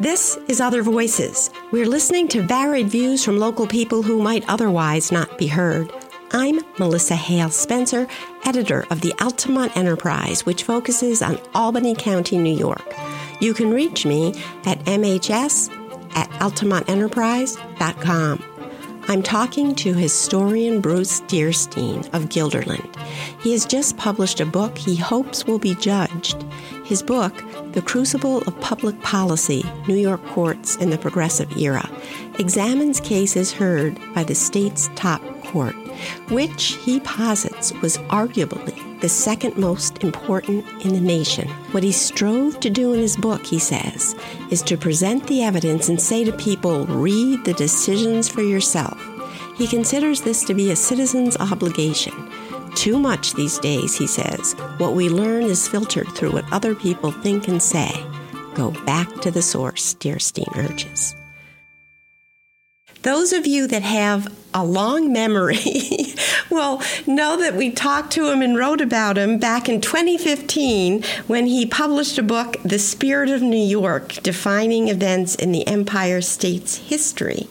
This is Other Voices. We're listening to varied views from local people who might otherwise not be heard. I'm Melissa Hale Spencer, editor of the Altamont Enterprise, which focuses on Albany County, New York. You can reach me at mhs at altamontenterprise.com. I'm talking to historian Bruce Dearstyne of Guilderland. He has just published a book he hopes will be judged. His book, The Crucible of Public Policy New York Courts in the Progressive Era, examines cases heard by the state's top court, which he posits was arguably the second most important in the nation. What he strove to do in his book, he says, is to present the evidence and say to people, read the decisions for yourself. He considers this to be a citizen's obligation. Too much these days, he says. What we learn is filtered through what other people think and say. Go back to the source, Dearstyne urges. Those of you that have a long memory will know that we talked to him and wrote about him back in 2015 when he published a book, The Spirit of New York Defining Events in the Empire State's History.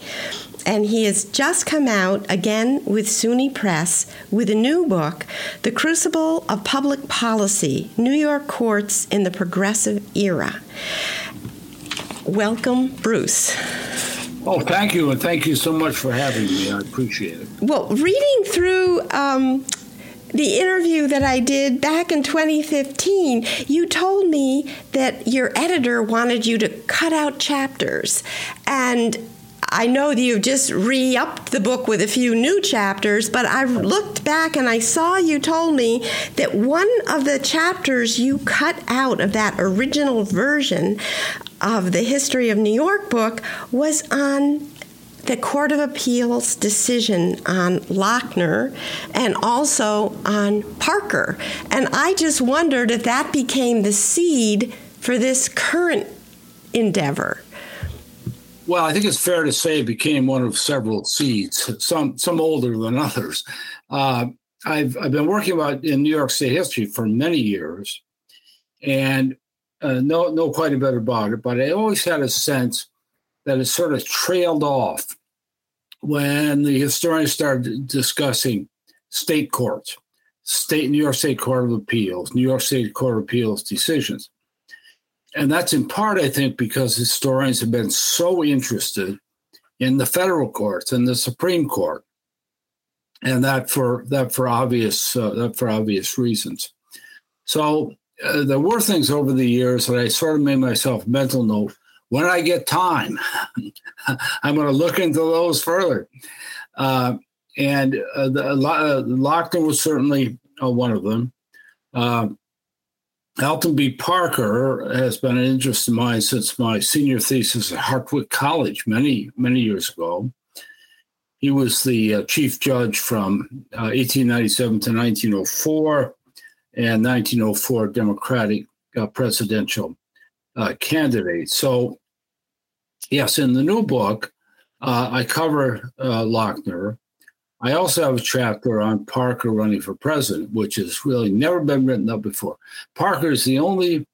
And he has just come out again with SUNY Press with a new book, The Crucible of Public Policy New York Courts in the Progressive Era. Welcome, Bruce. Oh, thank you, and thank you so much for having me. I appreciate it. Well, reading through um, the interview that I did back in 2015, you told me that your editor wanted you to cut out chapters. And I know that you've just re upped the book with a few new chapters, but I looked back and I saw you told me that one of the chapters you cut out of that original version of the History of New York book was on the Court of Appeals decision on Lochner and also on Parker. And I just wondered if that became the seed for this current endeavor. Well, I think it's fair to say it became one of several seeds, some some older than others. Uh, I've I've been working about in New York State history for many years, and uh, know, know quite a bit about it, but I always had a sense that it sort of trailed off when the historians started discussing state courts, state New York State Court of Appeals, New York State Court of Appeals decisions. And that's in part, I think, because historians have been so interested in the federal courts and the Supreme Court, and that for that for obvious uh, that for obvious reasons. So uh, there were things over the years that I sort of made myself mental note. When I get time, I'm going to look into those further. Uh, and uh, the, uh, Lochner was certainly uh, one of them. Uh, Alton B. Parker has been an interest of mine since my senior thesis at Hartwick College many, many years ago. He was the uh, chief judge from 1897 to 1904 and 1904 Democratic uh, presidential uh, candidate. So, yes, in the new book, uh, I cover uh, Lochner. I also have a chapter on Parker running for president, which has really never been written up before. Parker is the only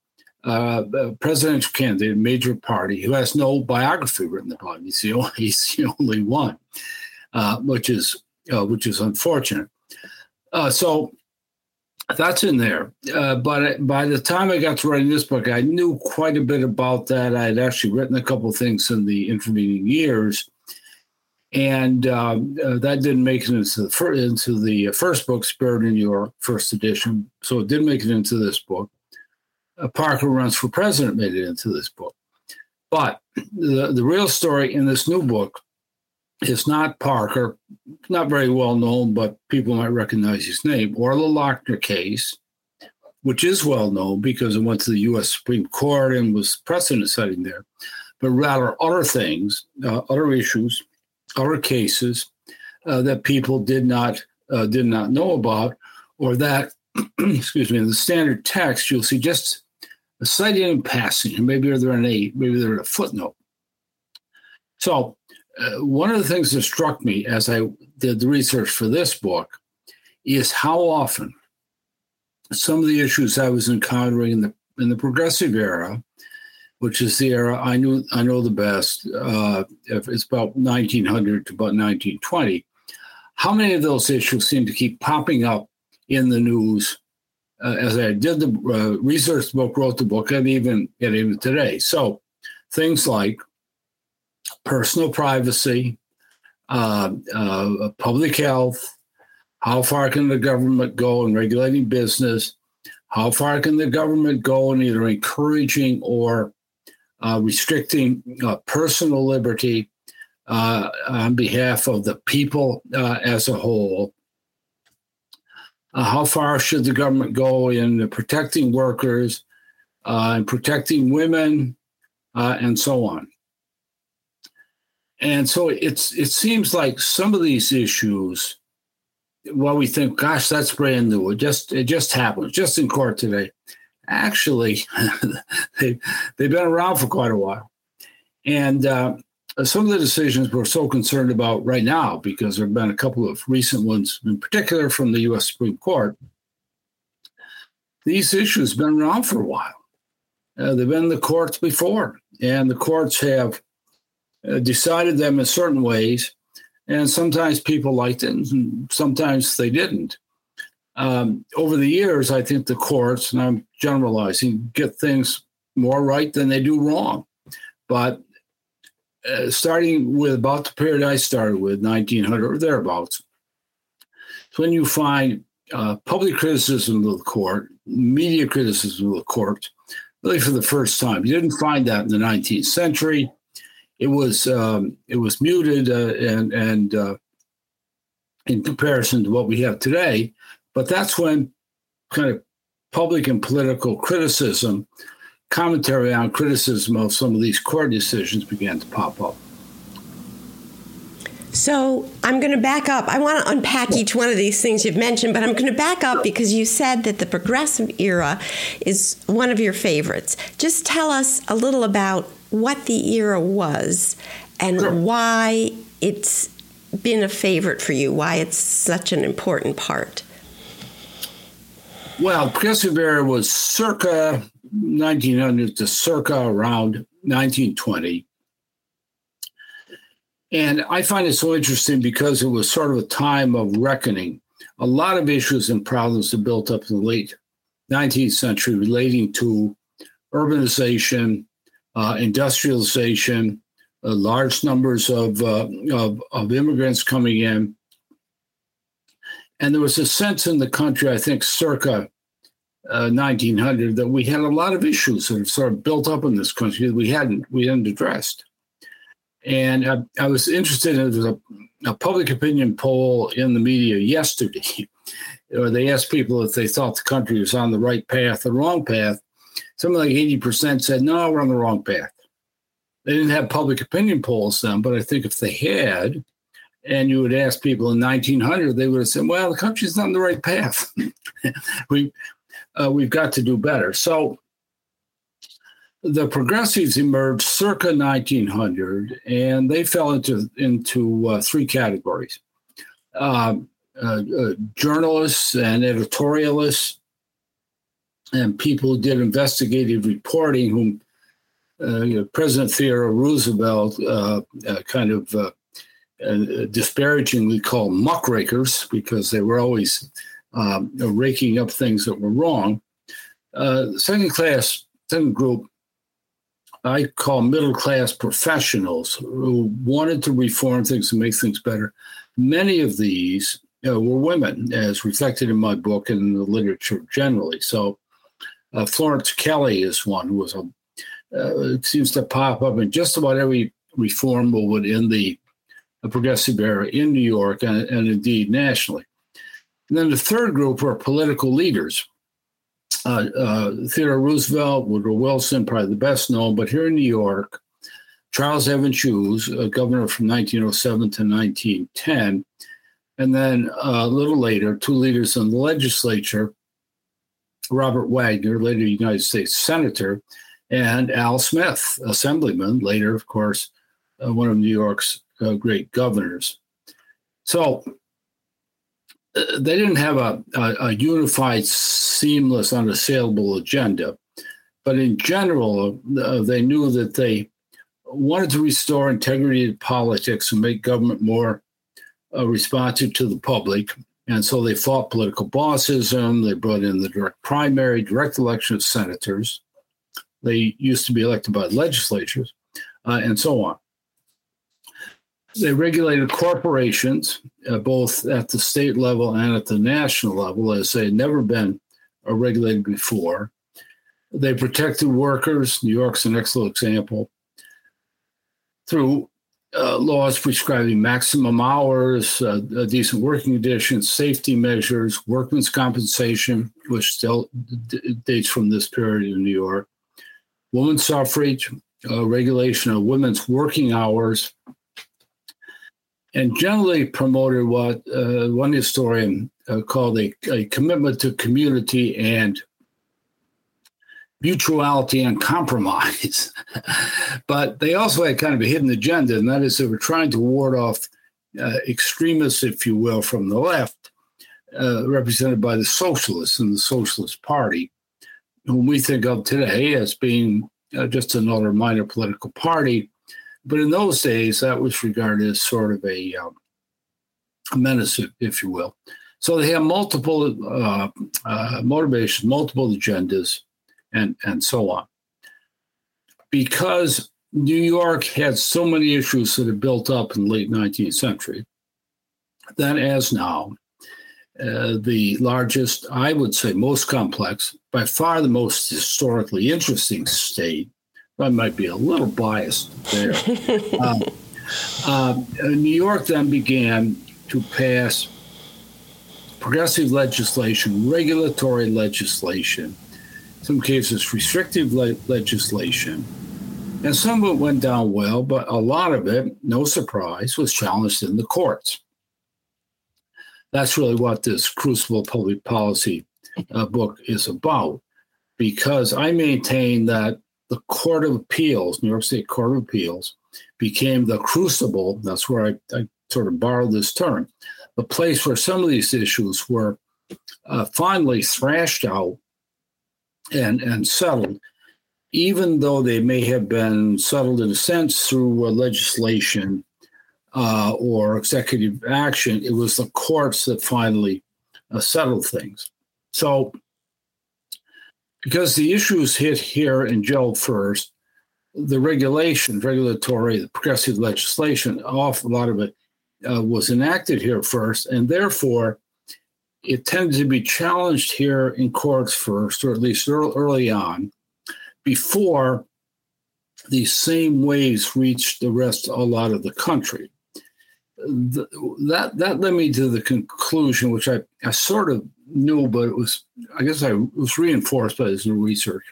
uh, uh, presidential candidate, major party, who has no biography written about him. He's the only, he's the only one, which is which is unfortunate. so that's in there. Uh, but by the time I got to writing this book, I knew quite a bit about that. I had actually written a couple things in the intervening years. And um, uh, that didn't make it into the, fir- into the first book, Spirit in New York, first edition. So it didn't make it into this book. Uh, Parker Runs for President made it into this book. But the, the real story in this new book is not Parker, not very well known, but people might recognize his name, or the Lochner case, which is well known because it went to the U.S. Supreme Court and was precedent setting there, but rather other things, uh, other issues, other cases uh, that people did not uh, did not know about, or that, excuse me, in the standard text you'll see just a cited in passing, maybe they're an eight, maybe they're a footnote. So uh, one of the things that struck me as I did the research for this book is how often some of the issues I was encountering in the in the progressive era which is the era I knew I know the best. Uh, it's about 1900 to about 1920. How many of those issues seem to keep popping up in the news? Uh, as I did the uh, research book, wrote the book, and even and even today. So things like personal privacy, uh, uh, public health, how far can the government go in regulating business? How far can the government go in either encouraging or uh, restricting uh, personal liberty uh, on behalf of the people uh, as a whole? Uh, how far should the government go in protecting workers and protecting women and so on? And so it's it seems like some of these issues well, we think, gosh, that's brand new. It just it just happened, just in court today. Actually, they they've been around for quite a while, and uh, some of the decisions we're so concerned about right now because there have been a couple of recent ones, in particular from the U.S. Supreme Court. These issues have been around for a while. Uh, they've been in the courts before, and the courts have uh, decided them in certain ways and sometimes people liked it, and sometimes they didn't. Um, over the years, I think the courts, and I'm generalizing, get things more right than they do wrong. But uh, starting with about the period I started with, 1900 or thereabouts, it's when you find uh, public criticism of the court, media criticism of the court, really for the first time. You didn't find that in the 19th century it was um, it was muted uh, and and uh, in comparison to what we have today. But that's when kind of public and political criticism, commentary on criticism of some of these court decisions began to pop up. So I'm going to back up. I want to unpack each one of these things you've mentioned, but I'm going to back up because you said that the progressive era is one of your favorites. Just tell us a little about what the era was and sure. why it's been a favorite for you, why it's such an important part. Well, progressive era was circa 1900 to circa around 1920. And I find it so interesting because it was sort of a time of reckoning. A lot of issues and problems that built up in the late 19th century relating to urbanization, uh, industrialization, uh, large numbers of, uh, of, of immigrants coming in. And there was a sense in the country, I think, circa 1900, uh, that we had a lot of issues that have sort of built up in this country that we hadn't we hadn't addressed. And I, I was interested in a, a, public opinion poll in the media yesterday, where they asked people if they thought the country was on the right path or wrong path something like 80% said, no, we're on the wrong path. They didn't have public opinion polls then, but I think if they had, and you would ask people in 1900, they would have said, well, the country's not on the right path. we, uh, we've got to do better. So the progressives emerged circa 1900, and they fell into, into uh, three categories. Um, uh, uh, journalists and editorialists and people who did investigative reporting, whom uh, you know, President Theodore Roosevelt uh, uh, kind of uh, uh, disparagingly called muckrakers because they were always um, raking up things that were wrong. Uh, second class, second group, I call middle class professionals who wanted to reform things and make things better. Many of these were women, as reflected in my book and in the literature generally. So uh, Florence Kelley is one who was a uh, seems to pop up in just about every reform movement in the, the progressive era in New York and, and, indeed nationally. And then the third group are political leaders. Uh, uh, Theodore Roosevelt, Woodrow Wilson, probably the best known, but here in New York, Charles Evans Hughes, a governor from 1907 to 1910, and then uh, a little later, two leaders in the legislature, Robert Wagner, later United States Senator, and Al Smith, Assemblyman, later, of course, uh, one of New York's uh, great governors. So uh, they didn't have a, a, a, unified, seamless, unassailable agenda, but in general, uh, they knew that they wanted to restore integrity to politics and make government more uh, responsive to the public. And so they fought political bossism. They brought in the direct primary, direct election of senators. They used to be elected by legislatures, uh, and so on. They regulated corporations, uh, both at the state level and at the national level, as they had never been uh, regulated before. They protected workers. New York's an excellent example through uh, laws prescribing maximum hours, uh, decent working conditions, safety measures, workmen's compensation, which still d- dates from this period in New York, women's suffrage, uh, regulation of women's working hours, and generally promoted what uh, one historian uh, called a, a commitment to community and mutuality and compromise. but they also had kind of a hidden agenda, and that is they were trying to ward off uh, extremists, if you will, from the left, uh, represented by the socialists and the Socialist Party, whom we think of today as being uh, just another minor political party. But in those days, that was regarded as sort of a, um, menace, if you will. So they have multiple uh, uh, motivations, multiple agendas and, and so on. Because New York had so many issues that had built up in the late 19th century, that as now, uh, the largest, I would say most complex, by far the most historically interesting state. I might be a little biased there. uh, uh, New York then began to pass progressive legislation, regulatory legislation, some cases restrictive le- legislation. And some of it went down well, but a lot of it, no surprise, was challenged in the courts. That's really what this Crucible Public Policy uh, book is about, because I maintain that the Court of Appeals, New York State Court of Appeals, became the crucible. That's where I, I sort of borrowed this term, the place where some of these issues were uh, finally thrashed out and, and settled, even though they may have been settled in a sense through legislation uh, or executive action, it was the courts that finally uh, settled things. So, because the issues hit here and gelled first, the regulation, regulatory, the progressive legislation, a lot of it uh, was enacted here first, and therefore it tended to be challenged here in courts first, or at least early on, before these same waves reached the rest, a lot of the country. The, that that led me to the conclusion, which I, I sort of knew, but it was I guess I was reinforced by this new research,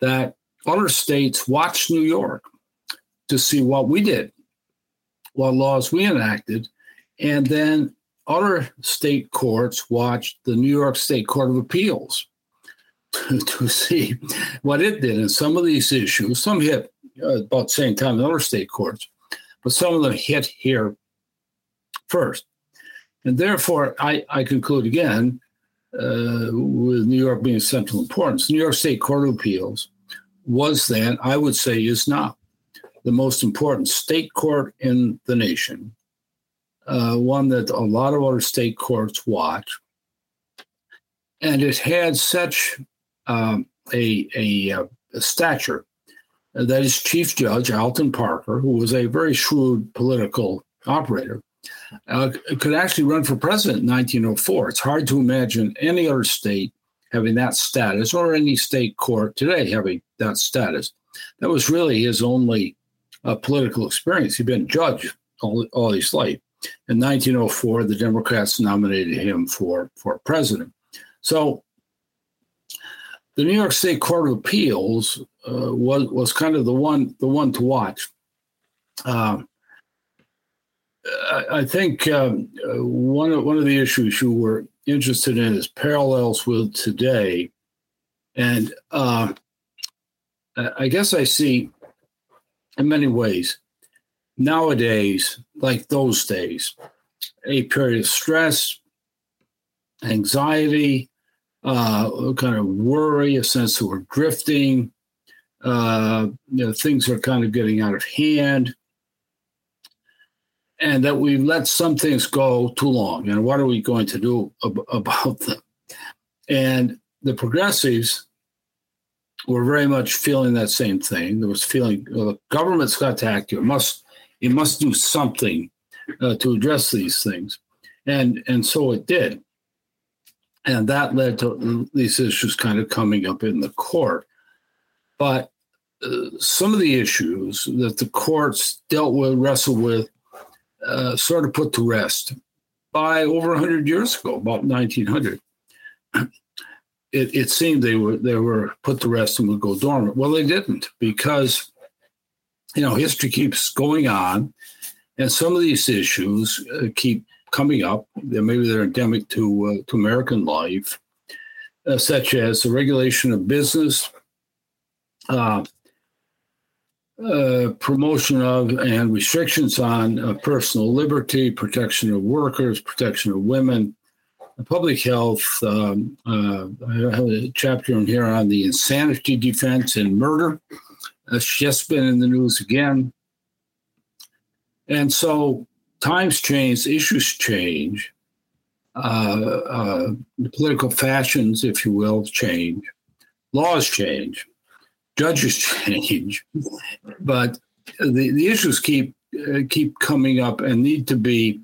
that other states watched New York to see what we did, what laws we enacted, and then other state courts watched the New York State Court of Appeals to, to see what it did. And some of these issues, some hit uh, about the same time in other state courts, but some of them hit here first. And therefore, I, I conclude again, uh, with New York being of central importance, New York State Court of Appeals was then, I would say, is now the most important state court in the nation uh, one that a lot of other state courts watch. And it had such um, a, a, uh, a, stature that its chief judge, Alton Parker, who was a very shrewd political operator, uh, could actually run for president in 1904. It's hard to imagine any other state having that status or any state court today having that status. That was really his only uh, political experience. He'd been judge all, all his life. In 1904, the Democrats nominated him for, for president. So the New York State Court of Appeals uh, was was kind of the one the one to watch. Uh, I, think um, uh, one of one of the issues you were interested in is parallels with today, and uh, I guess I see in many ways nowadays, like those days, a period of stress, anxiety, uh, kind of worry, a sense that we're drifting. Uh, you know, things are kind of getting out of hand, and that we've let some things go too long. And what are we going to do ab- about them? And the progressives were very much feeling that same thing. There was feeling well, the government's got to act here. It must it must do something uh, to address these things, and and so it did and that led to these issues kind of coming up in the court. But uh, some of the issues that the courts dealt with, wrestled with, uh, sort of put to rest by over 100 years ago, about 1900. It, it seemed they were they were put to rest and would go dormant. Well, they didn't because you know history keeps going on, and some of these issues uh, keep coming up. Maybe they're endemic to uh, to American life, uh, such as the regulation of business, uh, uh promotion of and restrictions on uh, personal liberty, protection of workers, protection of women, public health. Um, uh, I have a chapter in here on the insanity defense and murder. It's just been in the news again. And so times change, issues change, uh, uh, the political fashions, if you will, change, laws change, judges change, but the, the issues keep uh, keep coming up and need to be.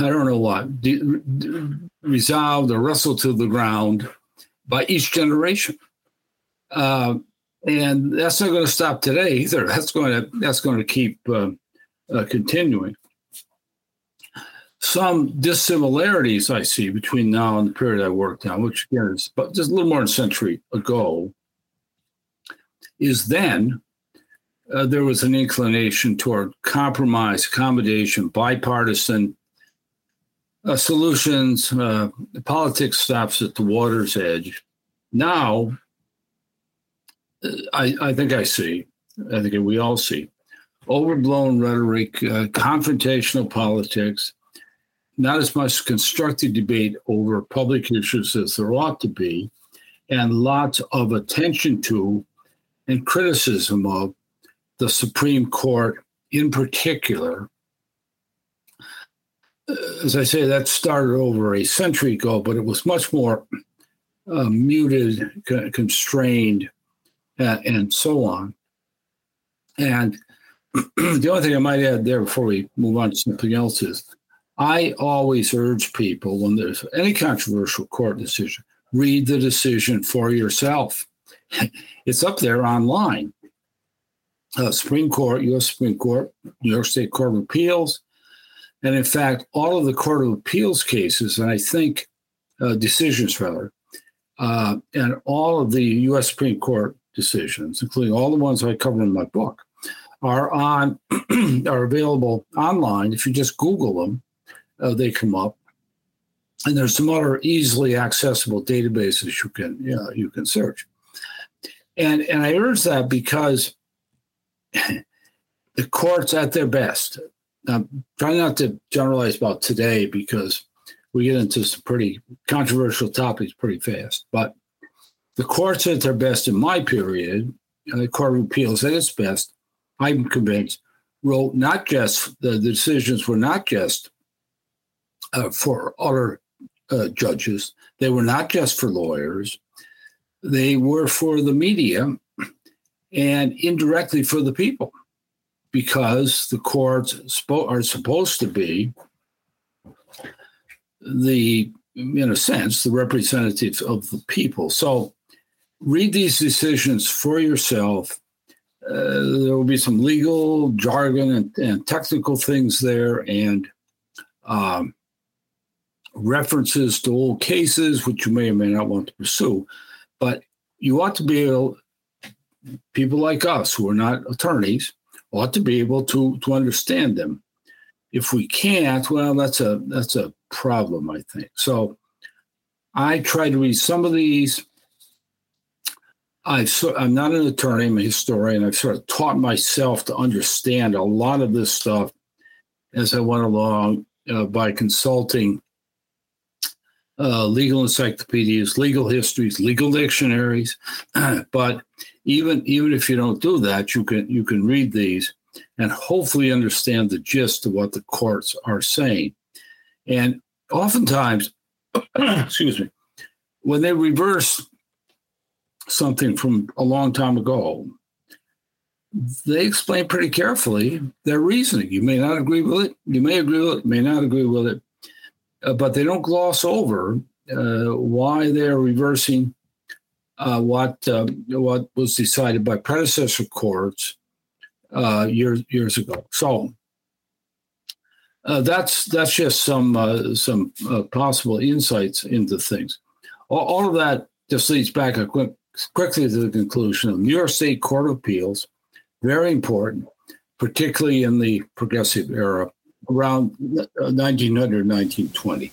I don't know what de- de- resolved or wrestled to the ground by each generation. Uh, and that's not going to stop today either. That's going to that's going to keep uh, uh, continuing. Some dissimilarities I see between now and the period I worked on, which again is but just a little more than a century ago, is then uh, there was an inclination toward compromise, accommodation, bipartisan uh, solutions. Uh, politics stops at the water's edge. Now, uh, I, I think I see, I think we all see overblown rhetoric, uh, confrontational politics, not as much constructive debate over public issues as there ought to be, and lots of attention to and criticism of the Supreme Court in particular. As I say, that started over a century ago, but it was much more uh, muted, constrained, uh, and so on. And the only thing I might add there before we move on to something else is I always urge people when there's any controversial court decision, read the decision for yourself. it's up there online. Uh, Supreme Court, U.S. Supreme Court, New York State Court of Appeals, and in fact, all of the Court of Appeals cases, and I think uh, decisions rather, uh, and all of the U.S. Supreme Court decisions, including all the ones I cover in my book, are on are available online. If you just Google them, uh, they come up. And there's some other easily accessible databases you can you, know, you can search. And and I urge that because the courts at their best. I'm trying not to generalize about today because we get into some pretty controversial topics pretty fast. But the courts at their best in my period, the Court of Appeals at its best, I'm convinced, wrote not just the decisions were not just uh, for other uh, judges, they were not just for lawyers, they were for the media and indirectly for the people because the courts spo- are supposed to be the in a sense the representatives of the people. So read these decisions for yourself. Uh, there will be some legal jargon and, and technical things there and um, references to old cases, which you may or may not want to pursue. But you ought to be able, people like us who are not attorneys, ought to be able to, to understand them. If we can't, well, that's a that's a problem, I think. So I try to read some of these I've so, I'm not an attorney, I'm a historian. I've sort of taught myself to understand a lot of this stuff as I went along uh, by consulting uh, legal encyclopedias, legal histories, legal dictionaries. but even even if you don't do that, you can you can read these and hopefully understand the gist of what the courts are saying. And oftentimes, excuse me, when they reverse something from a long time ago, they explain pretty carefully their reasoning. You may not agree with it, you may agree with it, may not agree with it, uh, but they don't gloss over uh, why they're reversing uh, what uh, what was decided by predecessor courts years years ago. So that's that's just some some possible insights into things. All, all, of that just leads back a quick, quickly to the conclusion of New York State Court of Appeals very important, particularly in the progressive era around 1900, 1920.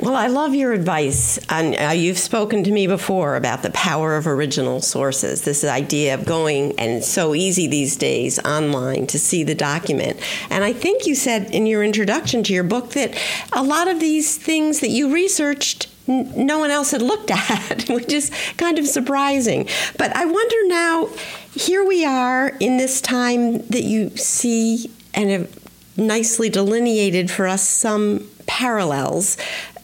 Well, I love your advice. And uh, you've spoken to me before about the power of original sources. This idea of going, and it's so easy these days online to see the document. And I think you said in your introduction to your book that a lot of these things that you researched no one else had looked at, which is kind of surprising. But I wonder now, here we are in this time that you see and have nicely delineated for us some parallels.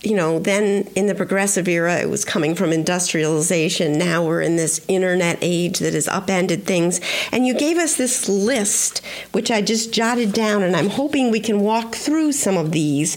You know, then in the progressive era, it was coming from industrialization. Now we're in this internet age that has upended things. And you gave us this list, which I just jotted down, and I'm hoping we can walk through some of these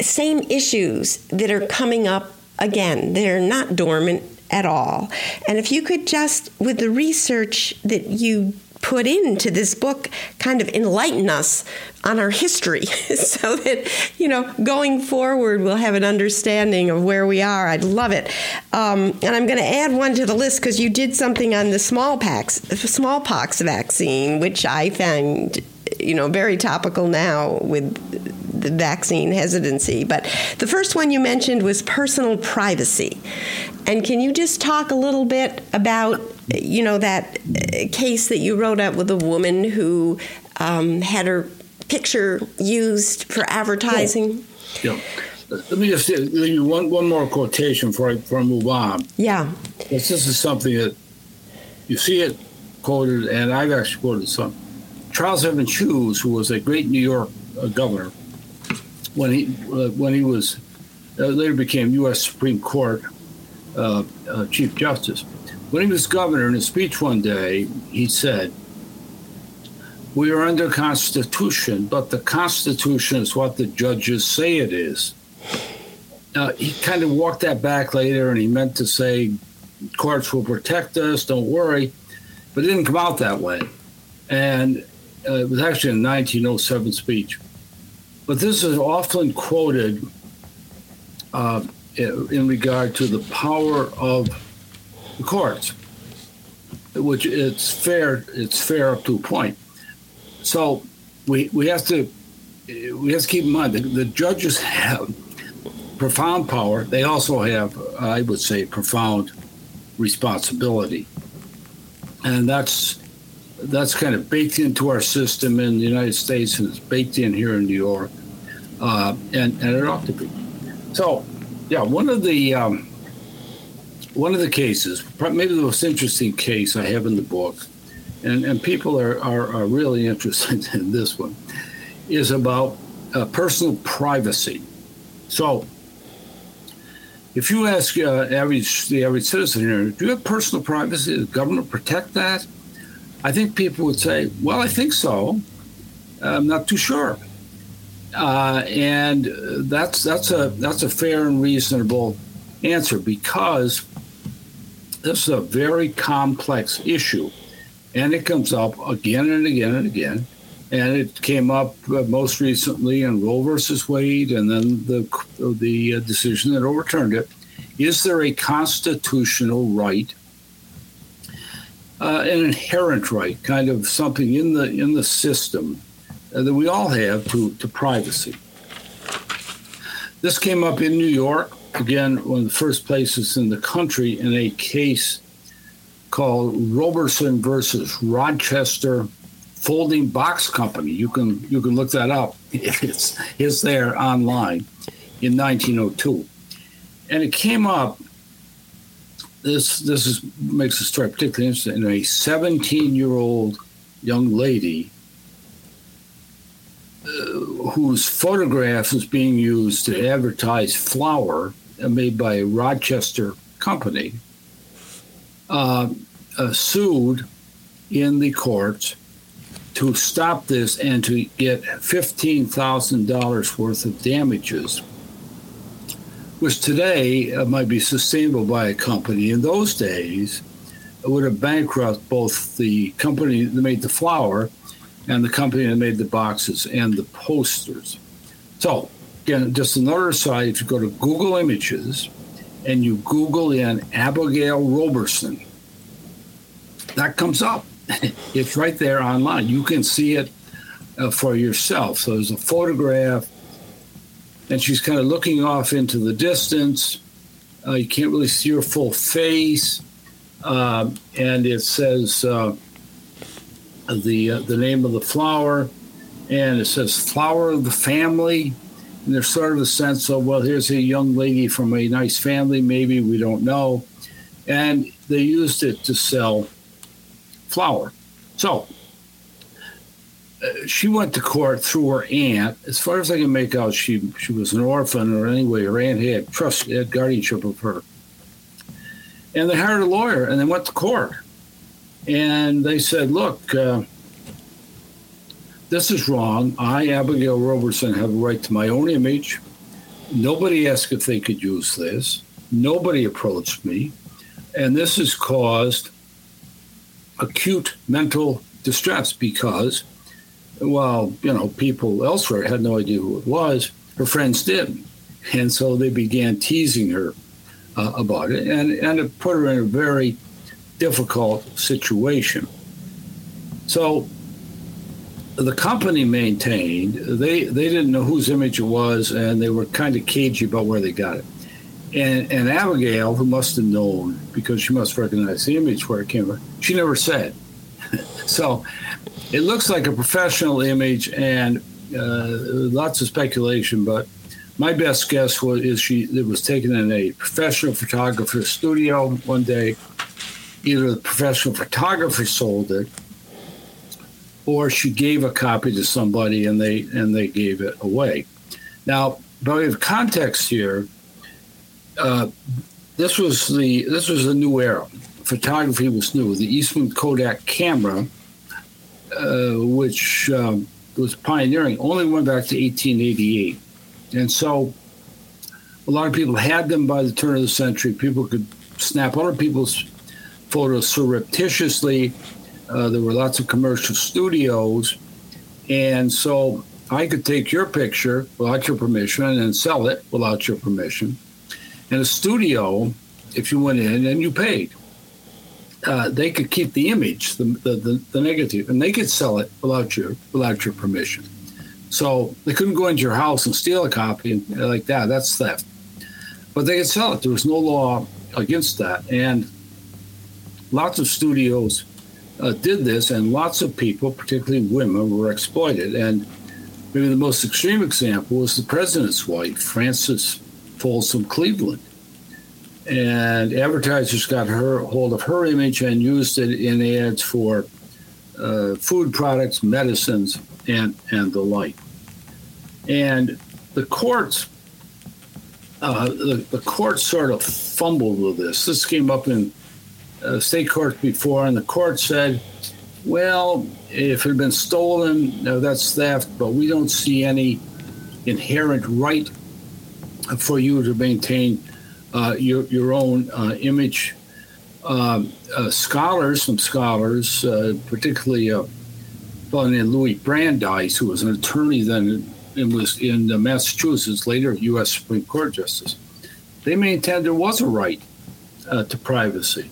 same issues that are coming up again. They're not dormant at all. And if you could just, with the research that you put into this book, kind of enlighten us on our history so that, you know, going forward, we'll have an understanding of where we are. I'd love it. Um, and I'm going to add one to the list because you did something on the smallpox, smallpox vaccine, which I found you know, very topical now with the vaccine hesitancy. But the first one you mentioned was personal privacy. And can you just talk a little bit about, you know, that case that you wrote up with a woman who um, had her picture used for advertising? Yeah. yeah. Let me just give you one, one more quotation before I, before I move on. Yeah. This is something that you see it quoted, and I've actually quoted some Charles Evans Hughes, who was a great New York uh, governor, when he uh, when he was uh, later became U.S. Supreme Court uh, uh, Chief Justice, when he was governor in a speech one day, he said, "We are under Constitution, but the Constitution is what the judges say it is." Now, he kind of walked that back later, and he meant to say, "Courts will protect us. Don't worry," but it didn't come out that way. And uh, it was actually a 1907 speech. But this is often quoted uh, in regard to the power of the courts, which it's fair. It's fair up to a point. So we we have to we have to keep in mind that the judges have profound power. They also have, I would say, profound responsibility, and that's that's kind of baked into our system in the United States and it's baked in here in New York, uh, and and it ought to be. So, yeah, one of the um, one of the cases, maybe the most interesting case I have in the book, and and people are are, are really interested in this one, is about uh, personal privacy. So. If you ask uh, average the average citizen here, do you have personal privacy? Does the government protect that? I think people would say, well, I think so. I'm not too sure. Uh, and that's that's a that's a fair and reasonable answer because this is a very complex issue, and it comes up again and again and again. And it came up uh, most recently in Roe versus Wade, and then the the uh, decision that overturned it. Is there a constitutional right uh, an inherent right, kind of something in the in the system uh, that we all have to to privacy. This came up in New York again, one of the first places in the country in a case called Roberson versus Rochester Folding Box Company. You can you can look that up. It's it's there online in 1902. And it came up. This this is makes the story particularly interesting. A 17 year old young lady uh, whose photograph is being used to advertise flour made by a Rochester company uh, uh, sued in the courts to stop this and to get $15,000 worth of damages, which today uh, might be sustainable by a company. In those days, it would have bankrupted both the company that made the flour and the company that made the boxes and the posters. So, again, just another side, if you go to Google Images and you Google in Abigail Roberson, that comes up. it's right there online. You can see it uh, for yourself. So there's a photograph, and she's kind of looking off into the distance. Uh, you can't really see her full face, uh, and it says uh, the uh, the name of the flour, and it says flour of the family. And there's sort of a sense of well, here's a young lady from a nice family, maybe we don't know, and they used it to sell flour. So uh, she went to court through her aunt. As far as I can make out, she she was an orphan, or anyway, her aunt had trust, had guardianship of her. And they hired a lawyer, and they went to court, and they said, "Look, uh, this is wrong. I, Abigail Roberson, have a right to my own image. Nobody asked if they could use this. Nobody approached me, and this has caused." acute mental distress because, while you know people elsewhere had no idea who it was, her friends did, and so they began teasing her uh, about it, and and it put her in a very difficult situation. So the company maintained they they didn't know whose image it was, and they were kind of cagey about where they got it. And, and Abigail, who must have known because she must recognize the image where it came from, she never said. so it looks like a professional image and uh, lots of speculation, but my best guess was is she it was taken in a professional photographer's studio one day. Either the professional photographer sold it, or she gave a copy to somebody and they and they gave it away. Now, by way of context here, uh, this was the this was a new era. Photography was new. The Eastman Kodak camera, uh, which um, was pioneering, only went back to 1888, and so a lot of people had them by the turn of the century. People could snap other people's photos surreptitiously. Uh, there were lots of commercial studios, and so I could take your picture without your permission and sell it without your permission in a studio, if you went in and you paid, uh, they could keep the image, the, the, the, the, negative, and they could sell it without your without your permission. So they couldn't go into your house and steal a copy and, uh, like that. That's theft. But they could sell it. There was no law against that, and lots of studios uh, did this, and lots of people, particularly women, were exploited. And maybe the most extreme example was the president's wife, Frances Folsom Cleveland. And advertisers got her hold of her image and used it in ads for uh, food products, medicines, and and the like. And the courts, uh, the, the courts sort of fumbled with this. This came up in uh, state courts before, and the court said, "Well, if it had been stolen, no, that's theft, but we don't see any inherent right for you to maintain uh, your, your own uh, image. Um, uh, scholars, some scholars, uh, particularly a fellow named Louis Brandeis, who was an attorney then and was in Massachusetts, later U.S. Supreme Court justice, they maintained there was a right uh, to privacy.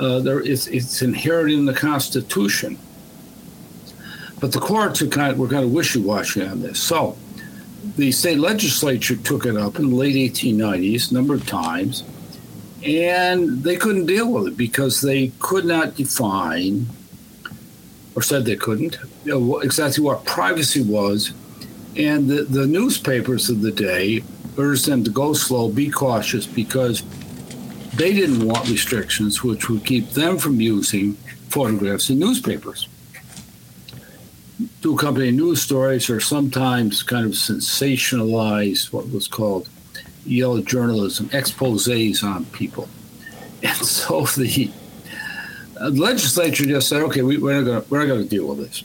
Uh, there is, it's inherent in the Constitution. But the courts are kind of, were kind of wishy-washy on this. So the state legislature took it up in the late 1890s, a number of times, and they couldn't deal with it because they could not define, or said they couldn't, you know, exactly what privacy was. And the, the newspapers of the day urged them to go slow, be cautious, because they didn't want restrictions which would keep them from using photographs in newspapers. To accompany news stories or sometimes kind of sensationalize what was called yellow journalism, exposes on people. And so the uh, legislature just said, okay, we, are not going to deal with this.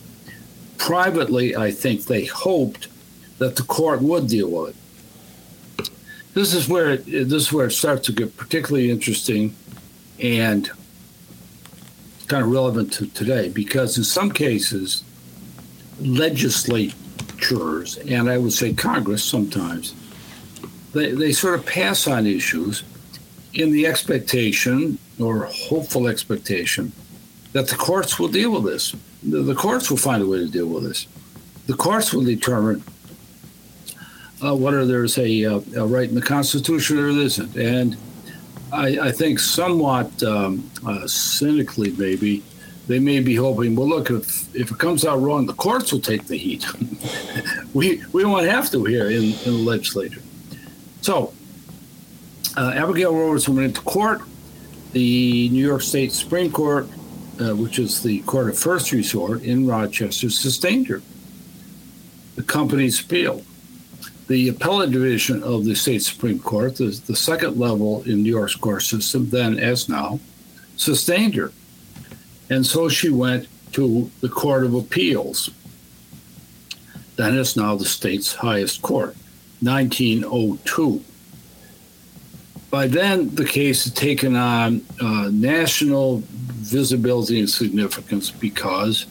Privately, I think they hoped that the court would deal with it. This is where it, this is where it starts to get particularly interesting and kind of relevant to today because in some cases, legislatures and I would say Congress sometimes they, they sort of pass on issues in the expectation or hopeful expectation that the courts will deal with this. The, the courts will find a way to deal with this. The courts will determine uh, whether there's a, a, a, right in the Constitution or there isn't. And I, I think somewhat um, uh, cynically, maybe, they may be hoping, well, look, if, if it comes out wrong, the courts will take the heat. we, we won't have to here in, in the legislature. So, uh, Abigail Roberson went into court. The New York State Supreme Court, uh, which is the court of first resort in Rochester, sustained her. The company's appeal. The appellate division of the state Supreme Court, the, the second level in New York's court system, then as now, sustained her. And so she went to the Court of Appeals. Then is now the state's highest court. 1902. By then, the case had taken on uh, national visibility and significance because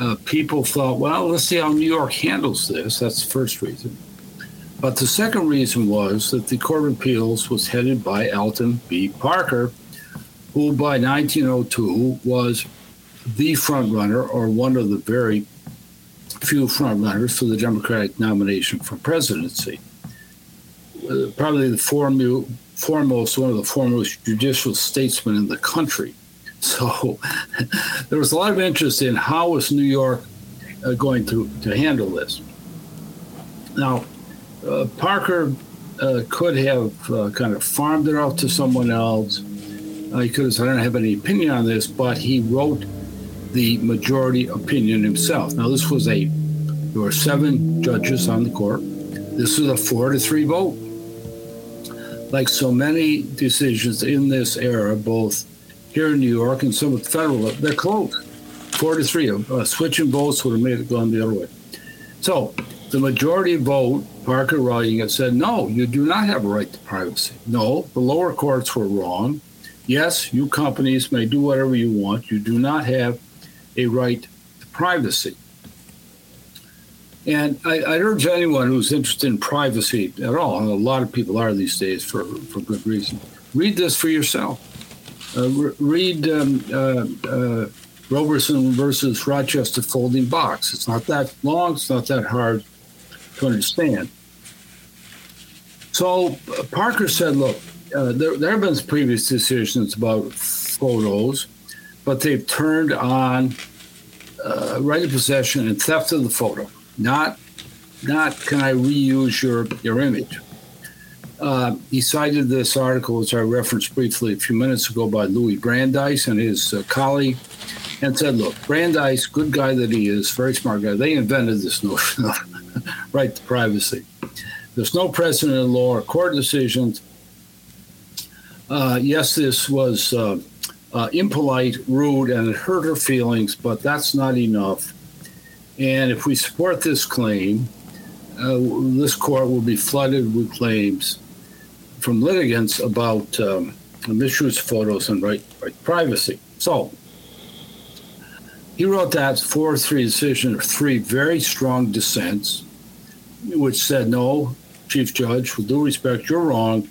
uh, people thought, well, let's see how New York handles this. That's the first reason. But the second reason was that the Court of Appeals was headed by Alton B. Parker, who by 1902 was the frontrunner or one of the very few frontrunners for the Democratic nomination for presidency. Uh, probably the foremost, one of the foremost judicial statesmen in the country. So there was a lot of interest in how was New York uh, going to, to handle this. Now, uh, Parker uh, could have uh, kind of farmed it off to someone else. Uh, he could have said, I don't have any opinion on this, but he wrote the majority opinion himself. Now, this was a, there were seven judges on the court. This was a four to three vote. Like so many decisions in this era, both here in New York and some of the federal, they're close. Four to three. Uh, switching votes would have made it gone the other way. So the majority vote, Parker writing it, said, no, you do not have a right to privacy. No, the lower courts were wrong. Yes, you companies may do whatever you want. You do not have a right to privacy. And I, I, urge anyone who's interested in privacy at all, and a lot of people are these days for, for good reason, read this for yourself. Uh, re- read um, uh, uh, Roberson versus Rochester Folding Box. It's not that long, it's not that hard to understand. So Parker said, look, uh, there, there have been previous decisions about photos but they've turned on uh, right of possession and theft of the photo. Not, not can I reuse your your image. Uh, he cited this article, which I referenced briefly a few minutes ago, by Louis Brandeis and his uh, colleague, and said, "Look, Brandeis, good guy that he is, very smart guy. They invented this notion of right to privacy. There's no precedent in law or court decisions. Uh, yes, this was." Uh, uh, impolite, rude, and it hurt her feelings, but that's not enough. And if we support this claim, uh, this court will be flooded with claims from litigants about um, misuse photos and right, right privacy. So he wrote that 4 3 decision three very strong dissents, which said, no, Chief Judge, with due respect, you're wrong.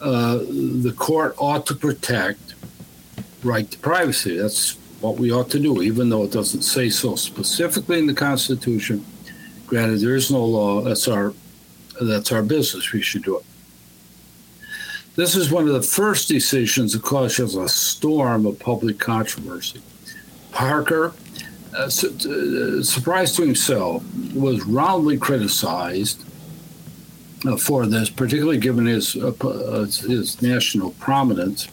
Uh, the court ought to protect right to privacy. That's what we ought to do, even though it doesn't say so specifically in the Constitution. Granted, there is no law. That's our that's our business. We should do it. This is one of the first decisions that causes a storm of public controversy. Parker, uh, su- uh, surprised to himself, was roundly criticized for this, particularly given his uh, uh his national prominence.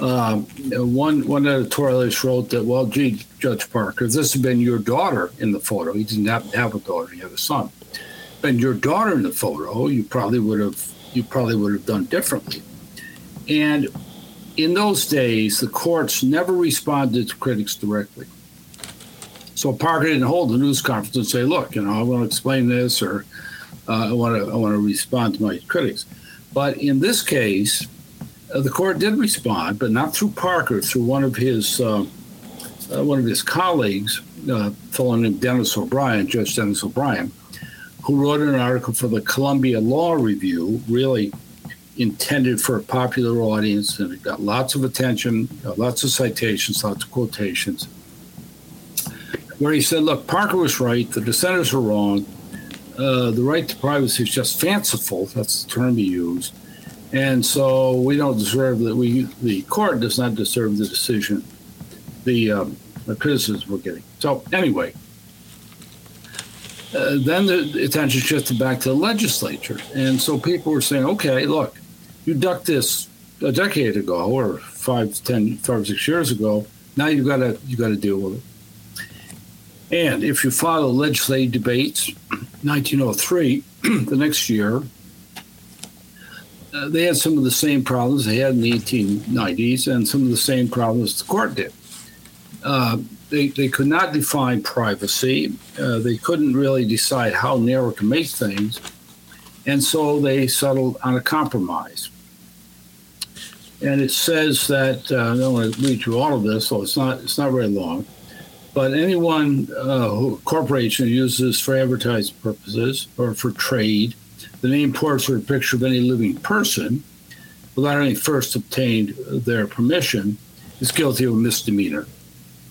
Um, one one editorialist wrote that, well, gee, Judge Parker, this had been your daughter in the photo, he didn't have, have a daughter, he had a son. Been your daughter in the photo, you probably would have you probably would have done differently. And in those days, the courts never responded to critics directly. So Parker didn't hold a news conference and say, "Look, you know, I want to explain this," or uh, "I want to I want to respond to my critics." But in this case, uh, the court did respond, but not through Parker, through one of his uh, uh one of his colleagues, uh, fellow named Dennis O'Brien, Judge Dennis O'Brien, who wrote an article for the Columbia Law Review, really intended for a popular audience, and it got lots of attention, lots of citations, lots of quotations where he said, look, Parker was right, the dissenters were wrong. Uh, the right to privacy is just fanciful. That's the term he used. And so we don't deserve that. We the court does not deserve the decision, the, um, the criticism we're getting. So anyway, uh, then the attention shifted back to the legislature, and so people were saying, "Okay, look, you ducked this a decade ago, or five, ten, five, six years ago. Now you got to you got to deal with it." And if you follow legislative debates, 1903, the next year, uh, they had some of the same problems they had in the 1890s and some of the same problems the court did. Uh, they, they could not define privacy. Uh, they couldn't really decide how narrow to make things. And so they settled on a compromise. And it says that, uh, I don't want to read through all of this, so it's not, it's not very long. But anyone, uh, who, corporation uses for advertising purposes or for trade, the name, portrait, or picture of any living person without having first obtained their permission is guilty of a misdemeanor.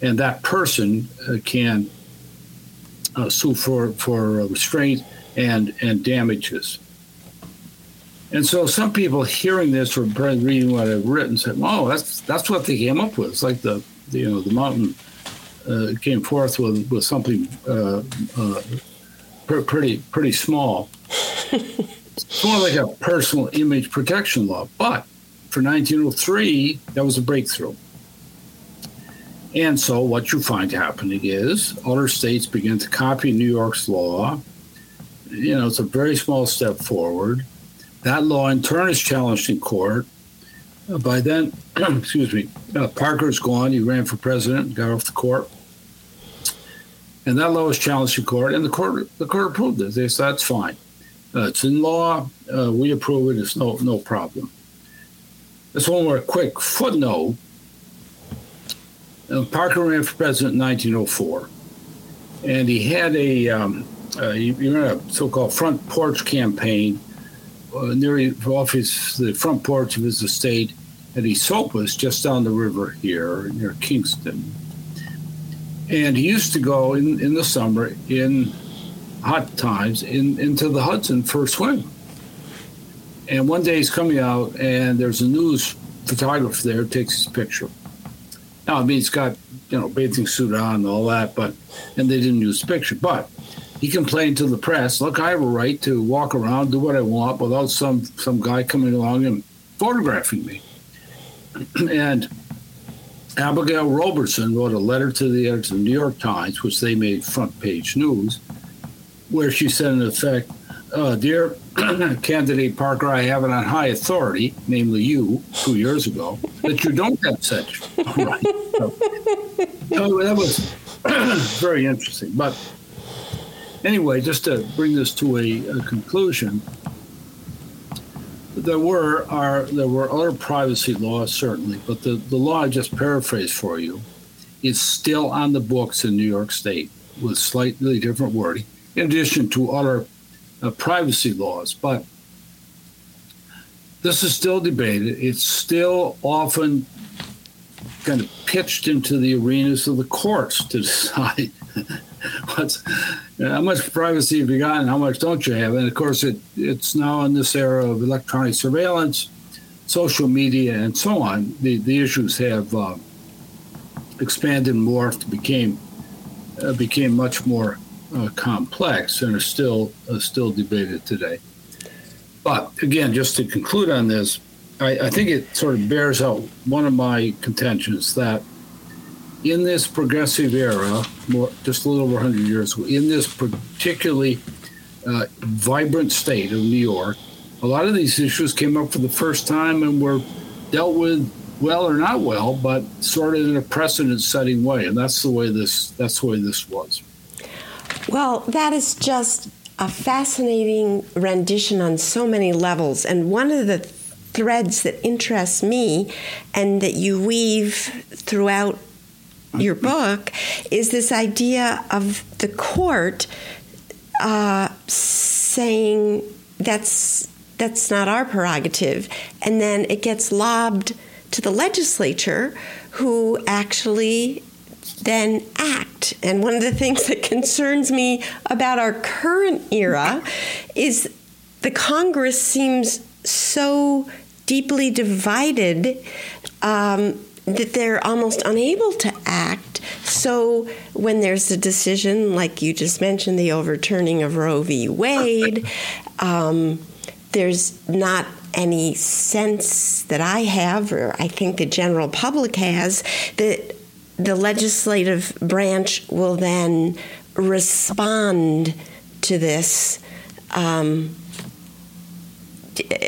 And that person uh, can uh, sue for, for restraint and, and damages. And so some people hearing this or reading what I've written said, "Oh, that's that's what they came up with. It's like the, the you know the mountain uh, came forth with with something uh, uh, pretty pretty small. it's more like a personal image protection law, but for 1903, that was a breakthrough. And so, what you find happening is other states begin to copy New York's law. You know, it's a very small step forward. That law, in turn, is challenged in court. Uh, by then, excuse me, uh, Parker's gone. He ran for president, got off the court, and that law was challenged in court, and the court the court approved it. They said that's fine. Uh, it's in law. Uh, we approve it. It's no no problem. This one more quick footnote. Uh, Parker ran for president in 1904, and he had a um, uh, he, he ran a so-called front porch campaign near his the front porch of his estate at Esopus, just down the river here near Kingston. And he used to go in, in the summer in hot times in, into the Hudson for a swim. And one day he's coming out, and there's a news photographer there takes his picture. Now, I mean, he's got you know bathing suit on and all that, but and they didn't use the picture. But he complained to the press, "Look, I have a right to walk around, do what I want, without some some guy coming along and photographing me." and Abigail Roberson wrote a letter to the editor of the New York Times, which they made front page news, where she said, in effect, uh, Dear candidate Parker, I have it on high authority, namely you, two years ago, that you don't have such right. So, so that was very interesting. But anyway, just to bring this to a, a conclusion, there were there were other privacy laws certainly, but the, the law I just paraphrased for you is still on the books in New York State with slightly different wording, in addition to other uh, privacy laws. But this is still debated. It's still often kind of pitched into the arenas of the courts to decide what's how much privacy have you got and how much don't you have? And of course, it it's now in this era of electronic surveillance, social media, and so on. The the issues have uh, expanded and morphed, became uh, became much more uh, complex, and are still still debated today. But again, just to conclude on this, I, I think it sort of bears out one of my contentions that in this progressive era, more, just a little over 100 years ago, in this particularly uh, vibrant state of New York, a lot of these issues came up for the first time and were dealt with well or not well, but sort of in a precedent-setting way, and that's the way this that's the way this was. Well, that is just a fascinating rendition on so many levels, and one of the threads that interests me and that you weave throughout your book is this idea of the court uh, saying that's that's not our prerogative, and then it gets lobbed to the legislature, who actually then act. And one of the things that concerns me about our current era is the Congress seems so deeply divided um, that they're almost unable to act. So when there's a decision, like you just mentioned, the overturning of Roe v. Wade, um, there's not any sense that I have, or I think the general public has, that the legislative branch will then respond to this. Um,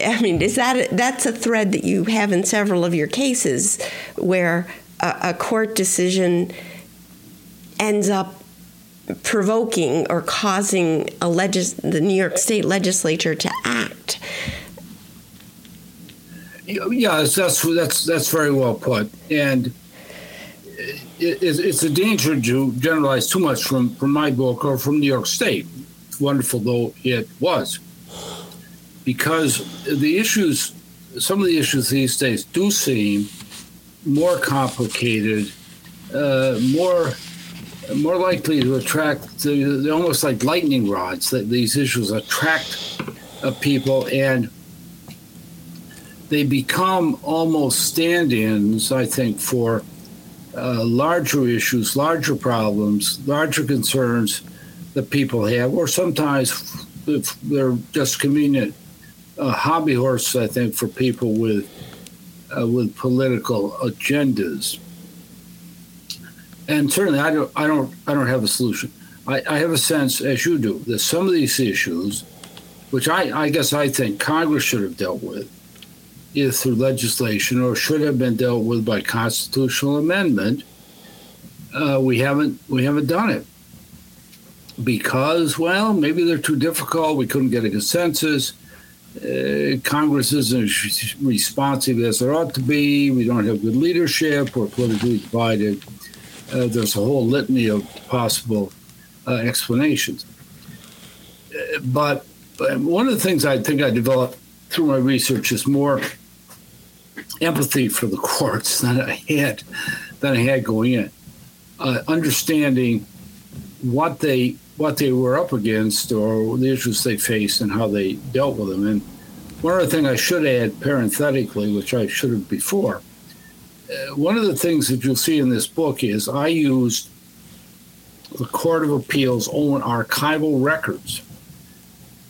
I mean, is that that's a thread that you have in several of your cases, where a, a court decision ends up provoking or causing a legis- the New York State legislature to act. Yeah, that's that's that's very well put, and it, it's a danger to generalize too much from from my book or from New York State, wonderful though it was, because the issues, some of the issues these days do seem more complicated, uh, more more likely to attract the, almost like lightning rods that these issues attract uh, people and they become almost stand-ins i think for uh, larger issues larger problems larger concerns that people have or sometimes if they're just convenient uh, hobby horse, i think for people with uh, with political agendas and certainly I don't, I don't, I don't have a solution. I, I have a sense, as you do, that some of these issues, which I, I guess I think Congress should have dealt with, either through legislation or should have been dealt with by constitutional amendment, uh, we haven't, we haven't done it because, well, maybe they're too difficult. We couldn't get a consensus. Uh, Congress isn't as responsive as it ought to be. We don't have good leadership. We're politically divided uh, there's a whole litany of possible uh, explanations. Uh, but, but, one of the things I think I developed through my research is more empathy for the courts than I had than I had going in, uh, understanding what they what they were up against or the issues they faced and how they dealt with them. And one other thing I should add parenthetically, which I should have before, uh, one of the things that you'll see in this book is I used the Court of Appeals' own archival records,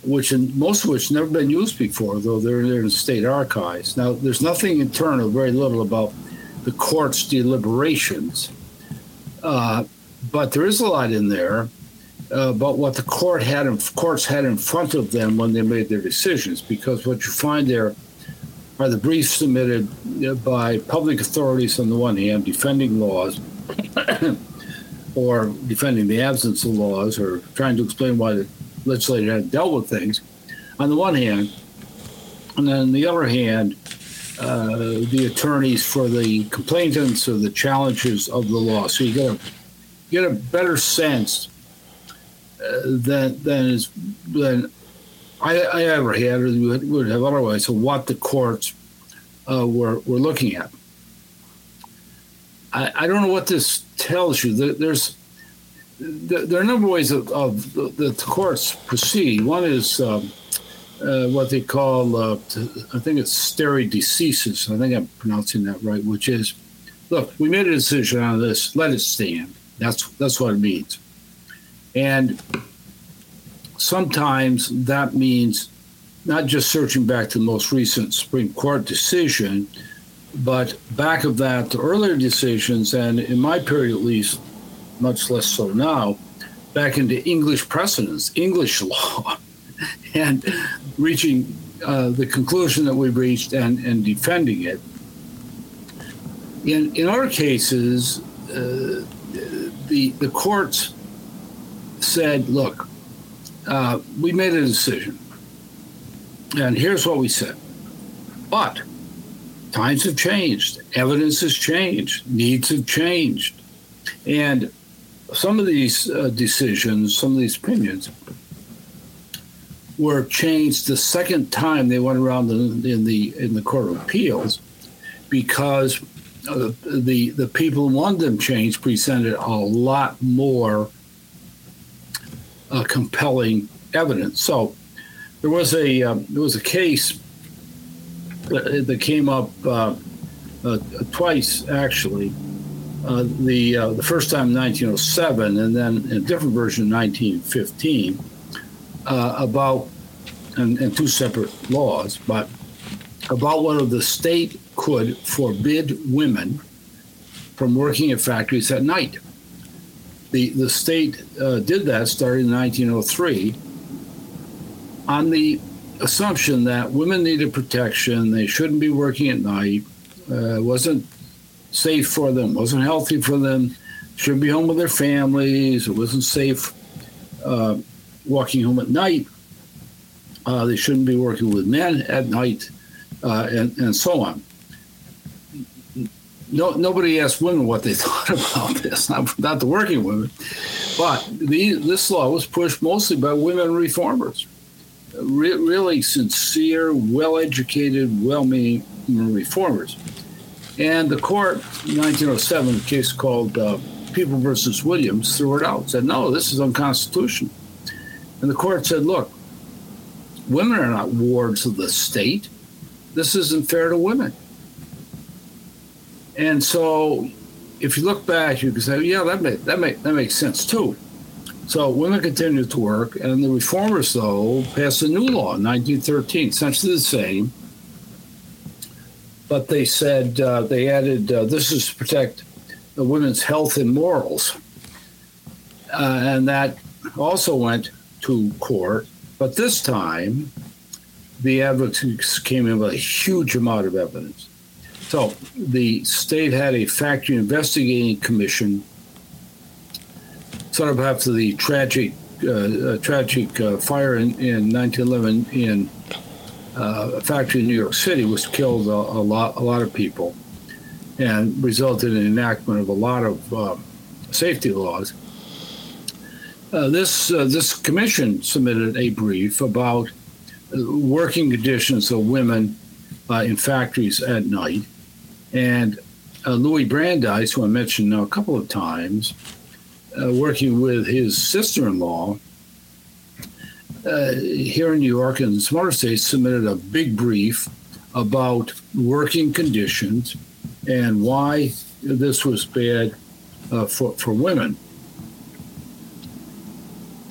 which in, most of which never been used before, though they're, they're in state archives. Now, there's nothing internal, very little about the court's deliberations, uh, but there is a lot in there about what the court had in, courts had in front of them when they made their decisions. Because what you find there are the briefs submitted by public authorities on the one hand defending laws or defending the absence of laws or trying to explain why the legislature had dealt with things on the one hand. And then on the other hand, uh, the attorneys for the complainants or the challenges of the law. So you get a get a better sense uh, than than is than I, I ever had or would have otherwise of what the courts uh, were, were looking at. I, I don't know what this tells you. There's there are a number of ways of, of the, courts proceed. One is um, uh, what they call, uh, I think it's stare decisis. I think I'm pronouncing that right, which is, look, we made a decision on this. Let it stand. That's that's what it means. And sometimes that means not just searching back to the most recent Supreme Court decision, but back of that to earlier decisions, and in my period at least, much less so now, back into English precedents, English law, and reaching uh, the conclusion that we've reached and, and defending it. In, in our cases, uh, the, the courts said, look, uh, we made a decision. And here's what we said. But times have changed, evidence has changed, needs have changed. And some of these uh, decisions, some of these opinions, were changed the second time they went around in, in the in the Court of Appeals because uh, the the people who wanted them changed presented a lot more uh, compelling evidence. So there was a um, there was a case that, that came up uh, uh twice actually. Uh, the uh, the first time in 1907, and then a different version in 1915 uh, about, and, and, two separate laws, but about whether the state could forbid women from working at factories at night. The, the state uh, did that starting in 1903 on the assumption that women needed protection, they shouldn't be working at night, uh, wasn't safe for them, wasn't healthy for them, should be home with their families, it wasn't safe uh, walking home at night. Uh, they shouldn't be working with men at night, uh, and, and so on. No, nobody asked women what they thought about this, not, not the working women. But the, this law was pushed mostly by women reformers, Re- really sincere, well educated, well meaning reformers. And the court, in 1907, a case called uh, People versus Williams, threw it out, said, no, this is unconstitutional. And the court said, look, women are not wards of the state. This isn't fair to women. And so if you look back, you can say, yeah, that, make, that, make, that makes sense too. So women continued to work, and the reformers, though, passed a new law in 1913, essentially the same. But they said uh, they added uh, this is to protect the women's health and morals. Uh, and that also went to court. But this time, the advocates came in with a huge amount of evidence. So the state had a factory investigating commission, sort of after the tragic, uh, uh, tragic uh, fire in, in 1911 in uh, a factory in New York City, which killed a, a, lot, a lot of people, and resulted in enactment of a lot of uh, safety laws. Uh, this uh, this commission submitted a brief about working conditions of women in factories at night, and uh, Louis Brandeis, who I mentioned now a couple of times, working with his sister-in-law here in New York and some other states, submitted a big brief about working conditions and why this was bad for for women.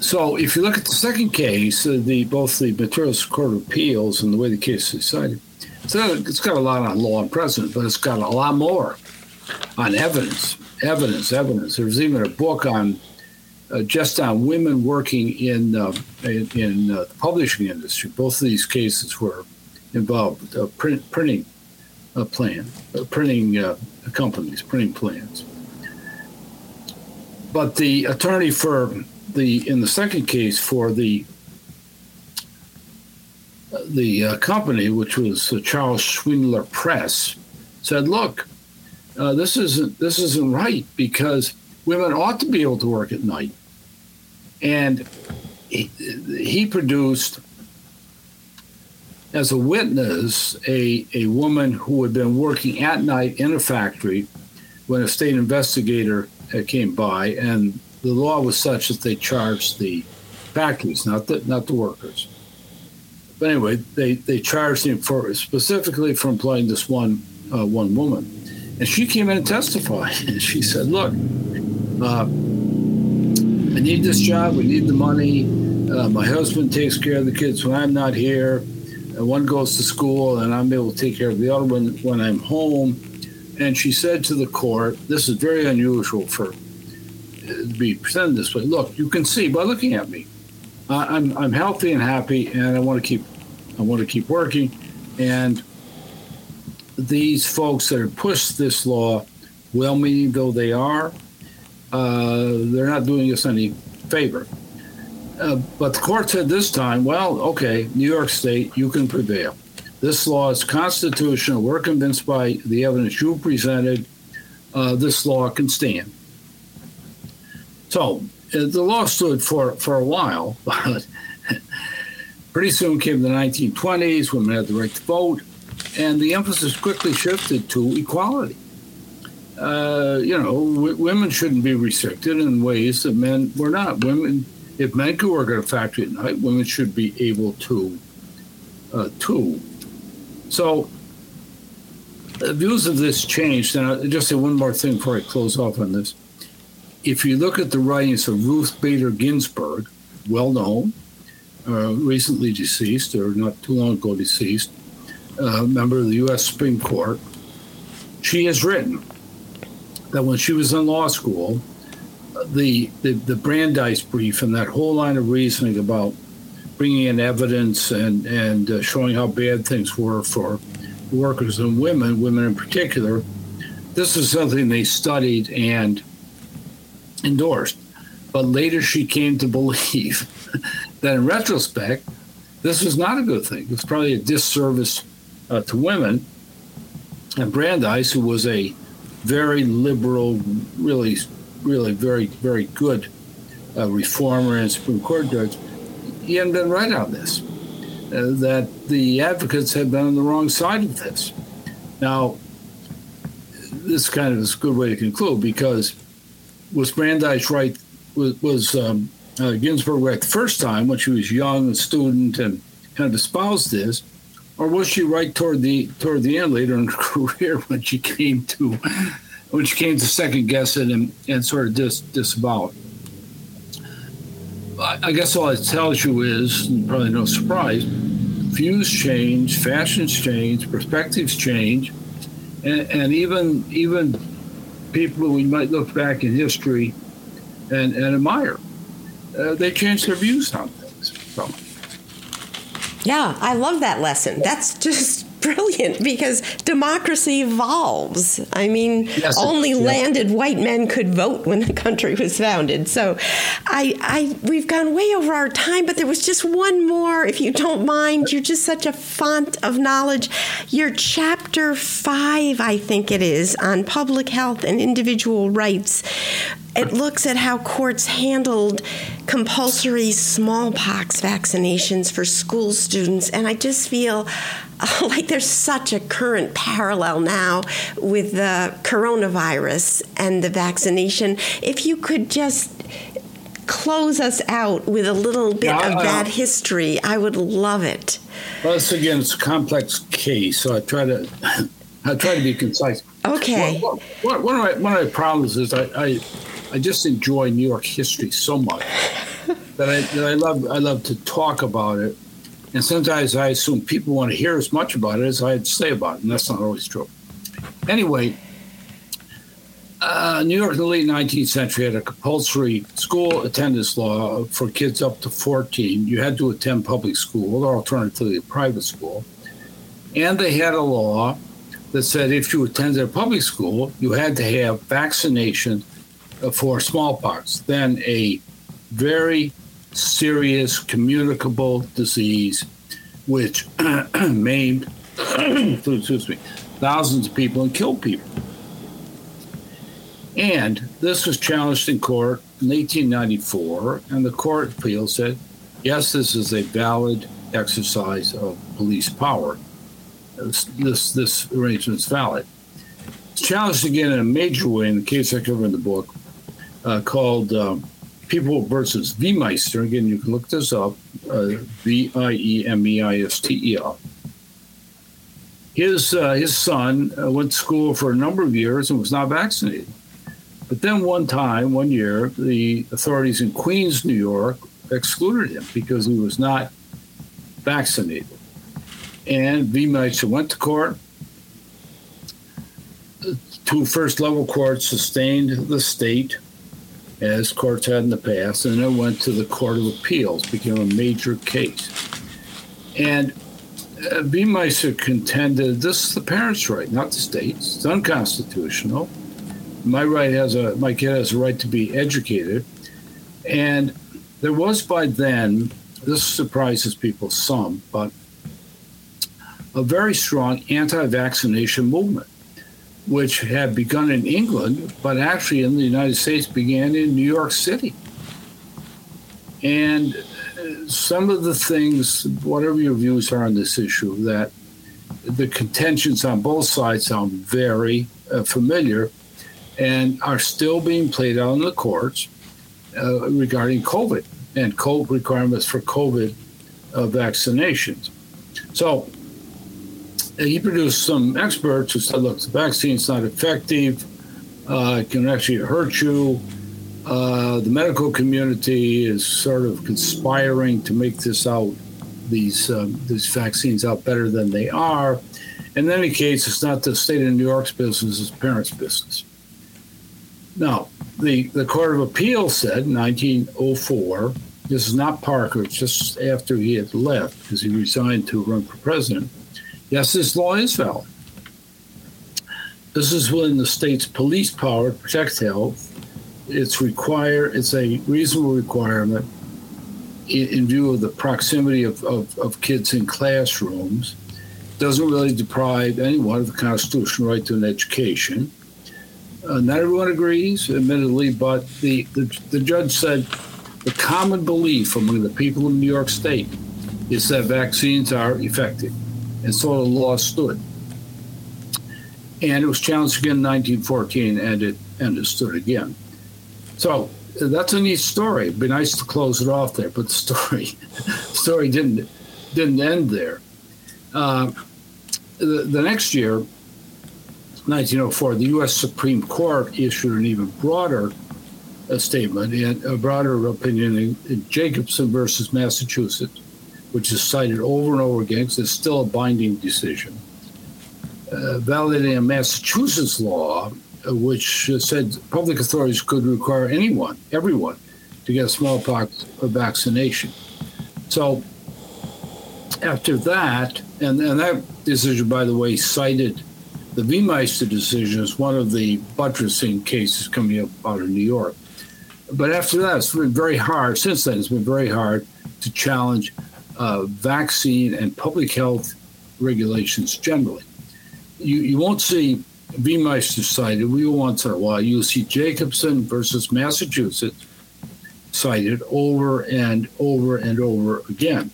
So if you look at the second case, uh, the both the Materials Court of Appeals and the way the case is decided, so it's got a lot on law and precedent, but it's got a lot more on evidence, evidence, evidence. There's even a book on uh, just on women working in uh, in, in uh, the publishing industry. Both of these cases were involved uh, print, printing a plan, printing companies, printing plans. But the attorney for the in the second case for the the uh, company, which was uh, Charles Schweinler Press, said, "Look, uh, this isn't this isn't right because women ought to be able to work at night." And he, he produced as a witness a, a woman who had been working at night in a factory when a state investigator came by and the law was such that they charged the factories, not the not the workers. But anyway, they they charged him for specifically for employing this one uh, one woman, and she came in and testified, and she said, "Look, uh, I need this job. We need the money. Uh, my husband takes care of the kids when I'm not here. one goes to school, and I'm able to take care of the other one when I'm home. And she said to the court, "This is very unusual for uh, to be presented this way. Look, you can see by looking at me, I'm I'm healthy and happy, and I want to keep I want to keep working. And these folks that have pushed this law, well-meaning though they are, uh, they're not doing us any favor. Uh, but the court said this time, well, okay, New York State, you can prevail. This law is constitutional. We're convinced by the evidence you presented, uh, this law can stand. So uh, the law stood for, for a while, but pretty soon came the 1920s, women had the right to vote, and the emphasis quickly shifted to equality. Uh, you know, w- women shouldn't be restricted in ways that men were not. Women if men could work at a factory at night, women should be able to uh, too. So the views of this changed. And I'll just say one more thing before I close off on this. If you look at the writings of Ruth Bader Ginsburg, well known, uh, recently deceased, or not too long ago deceased, uh, member of the U.S. Supreme Court, she has written that when she was in law school, the, the, the Brandeis brief and that whole line of reasoning about bringing in evidence and, and uh, showing how bad things were for workers and women, women in particular, this is something they studied and endorsed. But later she came to believe that in retrospect, this was not a good thing. It's probably a disservice uh, to women. And Brandeis, who was a very liberal, really really very, very good uh, reformer and Supreme Court judge, he hadn't been right on this. Uh, that the advocates had been on the wrong side of this. Now, this kind of is a good way to conclude because was Brandeis right? Was, was um, uh, Ginsburg right the first time when she was young, a student, and kind of espoused this, or was she right toward the toward the end later in her career when she came to when she came to second guess it and, and sort of dis, disavow I guess all it tells you is, probably no surprise, views change, fashions change, perspectives change, and, and even even people we might look back in history and, and admire, uh, they change their views on things. So. Yeah, I love that lesson. That's just brilliant because democracy evolves. I mean, yes, only yeah. landed white men could vote when the country was founded. So, I, I, we've gone way over our time, but there was just one more, if you don't mind. You're just such a font of knowledge. Your chapter five, I think it is, on public health and individual rights it looks at how courts handled compulsory smallpox vaccinations for school students. And I just feel like there's such a current parallel now with the coronavirus and the vaccination. If you could just close us out with a little bit yeah, of that history, I would love it. Well, this again, it's a complex case, so I try to. I try to be concise. Okay. Well, one, one, of my, one of my problems is I, I I just enjoy New York history so much that I that I love I love to talk about it. And sometimes I assume people want to hear as much about it as I had to say about it, and that's not always true. Anyway, uh, New York in the late 19th century had a compulsory school attendance law for kids up to 14. You had to attend public school or alternatively private school. And they had a law that said if you attended a public school, you had to have vaccination for smallpox, then a very serious communicable disease which maimed excuse me, thousands of people and killed people. And this was challenged in court in 1894, and the court appeal said, yes, this is a valid exercise of police power. This, this, this arrangement is valid. It's challenged again in a major way in the case I cover in the book uh, called um, People versus Viemeister. Again, you can look this up uh, V I E M E I S T E R. His, uh, his son uh, went to school for a number of years and was not vaccinated. But then one time, one year, the authorities in Queens, New York, excluded him because he was not vaccinated. And Viemeister went to court. Two first level courts sustained the state, as courts had in the past, and it went to the Court of Appeals, became a major case. And uh, Viemeister contended this is the parents' right, not the state's. It's unconstitutional. My right has a my kid has a right to be educated, and there was by then this surprises people some, but a very strong anti-vaccination movement, which had begun in England, but actually in the United States began in New York City. And some of the things, whatever your views are on this issue, that the contentions on both sides sound very uh, familiar and are still being played out in the courts uh, regarding COVID and COVID requirements for COVID uh, vaccinations. So uh, he produced some experts who said, look, the vaccine's not effective, uh, it can actually hurt you. Uh, the medical community is sort of conspiring to make this out, these um, these vaccines out better than they are. In any case, it's not the state of New York's business; it's parents' business. Now, the the Court of Appeal said in 1904. This is not Parker. It's just after he had left because he resigned to run for president. Yes, this law is valid. This is within the state's police power to protect health. It's require it's a reasonable requirement in, in view of the proximity of, of, of, kids in classrooms. Doesn't really deprive anyone of the constitutional right to an education. Uh, not everyone agrees admittedly but the, the, the judge said the common belief among the people in new york state is that vaccines are effective and so the law stood and it was challenged again in 1914 and it and it stood again so that's a neat story. It'd be nice to close it off there, but the story story didn't didn't end there. Uh, the, the next year, 1904, the U.S. Supreme Court issued an even broader uh, statement and a broader opinion in, in, Jacobson versus Massachusetts, which is cited over and over again because it's still a binding decision, uh, validating a Massachusetts law which said public authorities could require anyone, everyone, to get a smallpox vaccination. So after that, and, and that decision, by the way, cited the Viemeister decision as one of the buttressing cases coming up out of New York. But after that, it's been very hard. Since then, it's been very hard to challenge uh, vaccine and public health regulations generally. You, you won't see Viemeister cited, we once in a while, you'll see Jacobson versus Massachusetts cited over and over and over again.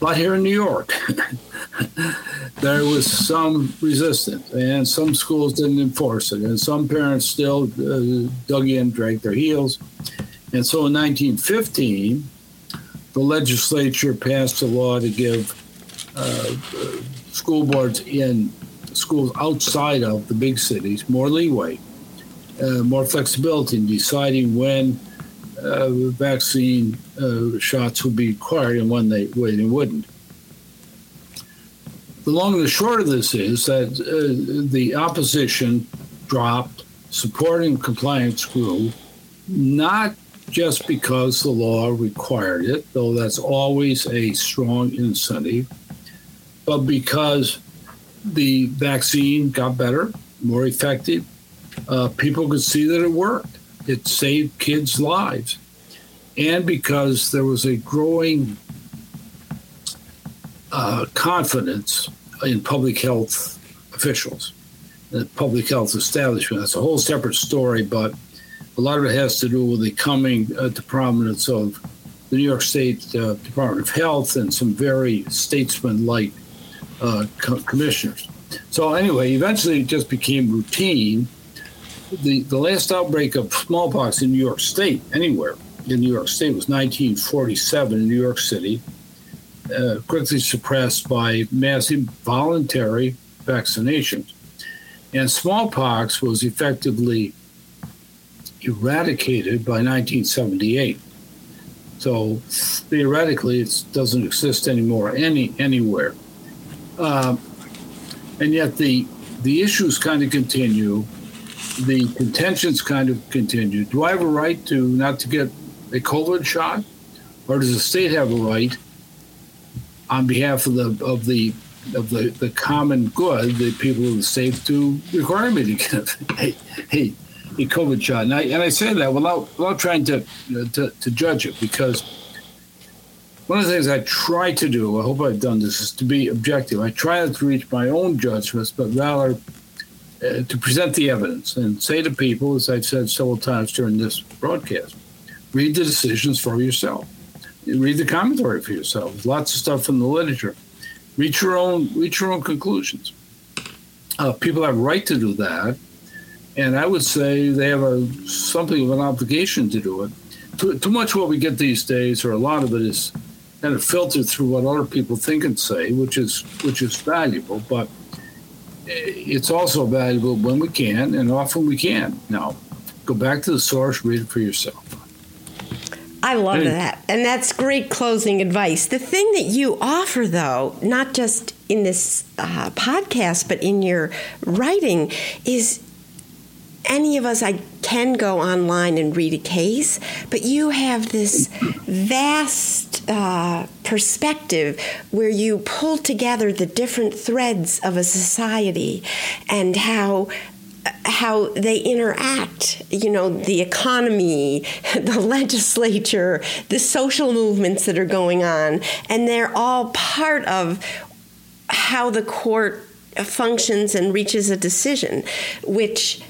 But here in New York, there was some resistance, and some schools didn't enforce it, and some parents still uh, dug in, dragged their heels. And so in 1915, the legislature passed a law to give uh, school boards in schools outside of the big cities more leeway, uh, more flexibility in deciding when uh, vaccine uh, shots would be required and when they, when they wouldn't. The long and the short of this is that uh, the opposition dropped, supporting compliance grew, not just because the law required it, though that's always a strong incentive, but because the vaccine got better, more effective. Uh, people could see that it worked. It saved kids' lives. And because there was a growing uh, confidence in public health officials, the public health establishment. That's a whole separate story, but a lot of it has to do with the coming uh, to prominence of the New York State uh, Department of Health and some very statesman-like uh, co- commissioners. So anyway, eventually it just became routine. The the last outbreak of smallpox in New York State, anywhere in New York State, was 1947 in New York City, uh, quickly suppressed by massive voluntary vaccinations. And smallpox was effectively eradicated by 1978. So theoretically, it doesn't exist anymore any anywhere. Uh, and yet the the issues kind of continue, the contentions kind of continue. Do I have a right to not to get a COVID shot, or does the state have a right on behalf of the of the of the, the common good, the people of the state to require me to get a, a, a COVID shot? And I and I say that without without trying to to, to judge it because one of the things I try to do, I hope I've done this, is to be objective. I try not to reach my own judgments, but rather uh, to present the evidence and say to people, as I've said several times during this broadcast, read the decisions for yourself. Read the commentary for yourself. Lots of stuff in the literature. Reach your own reach your own conclusions. Uh, people have a right to do that, and I would say they have a something of an obligation to do it. Too, too much what we get these days, or a lot of it, is kind of filtered through what other people think and say, which is which is valuable. But it's also valuable when we can, and often we can. Now, go back to the source, read it for yourself. I love that. And that's great closing advice. The thing that you offer, though, not just in this uh, podcast, but in your writing, is any of us I can go online and read a case, but you have this vast uh, perspective where you pull together the different threads of a society and how how they interact, you know, the economy, the legislature, the social movements that are going on, and they're all part of how the court functions and reaches a decision, which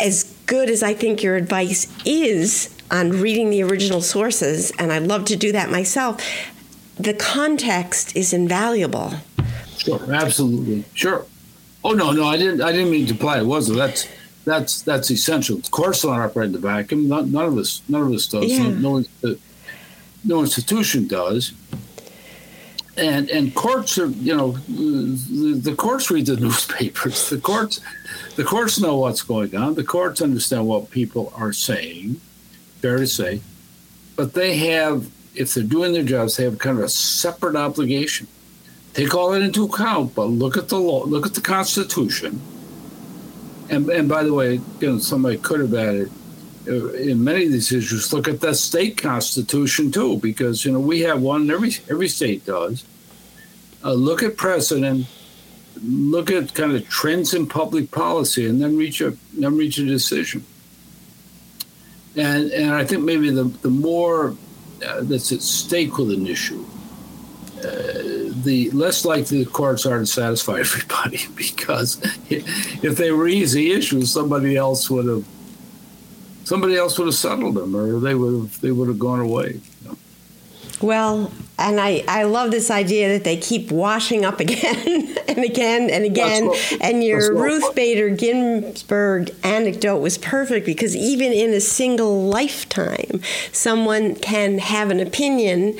as good as I think your advice is on reading the original sources, and I love to do that myself, the context is invaluable. Sure, absolutely, sure. Oh no, no, I didn't. I didn't mean to imply it wasn't. That's that's that's essential. Of course, don't operate in the vacuum. None, none of us, none of us does. Yeah. No, no, no institution does and and courts are you know the, the, courts read the newspapers. The courts the courts know what's going on. The courts understand what people are saying. Fair to say. But they have if they're doing their jobs they have kind of a separate obligation. Take all that into account but look at the law look at the constitution. And and by the way you know somebody could have added in many of these issues look at the state constitution too, because you know we have one. Every every state does. Uh, look at precedent. Look at kind of trends in public policy, and then reach a then reach a decision. And and I think maybe the the more uh, that's at stake with an issue, uh, the less likely the courts are to satisfy everybody because if they were easy issues, somebody else would have somebody else would have settled them, or they would have they would have gone away. You know? Well, and I, I love this idea that they keep washing up again and again and again. And your Ruth Bader Ginsburg anecdote was perfect because even in a single lifetime, someone can have an opinion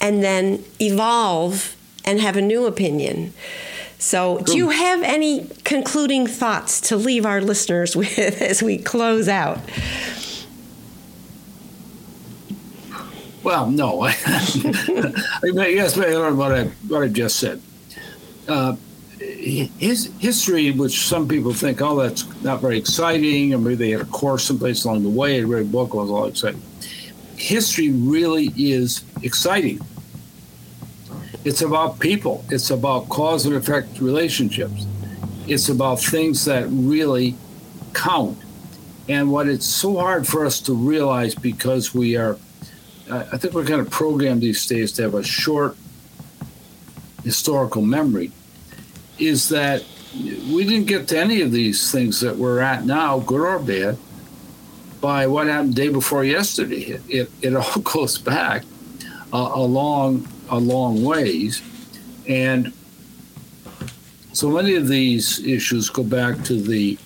and then evolve and have a new opinion. So, do you have any concluding thoughts to leave our listeners with as we close out? Well, no. I guess what I what I just said. Uh, his history, which some people think, oh, that's not very exciting, or maybe they had a course someplace along the way, and read a book was all exciting. History really is exciting it's about people. It's about cause and effect relationships. It's about things that really count. And what it's so hard for us to realize because we are, I think we're kind of programmed these days to have a short historical memory, is that we didn't get to any of these things that we're at now, good or bad, by what happened day before yesterday. It, it, it all goes back uh, a long a long ways. And so many of these issues go back to the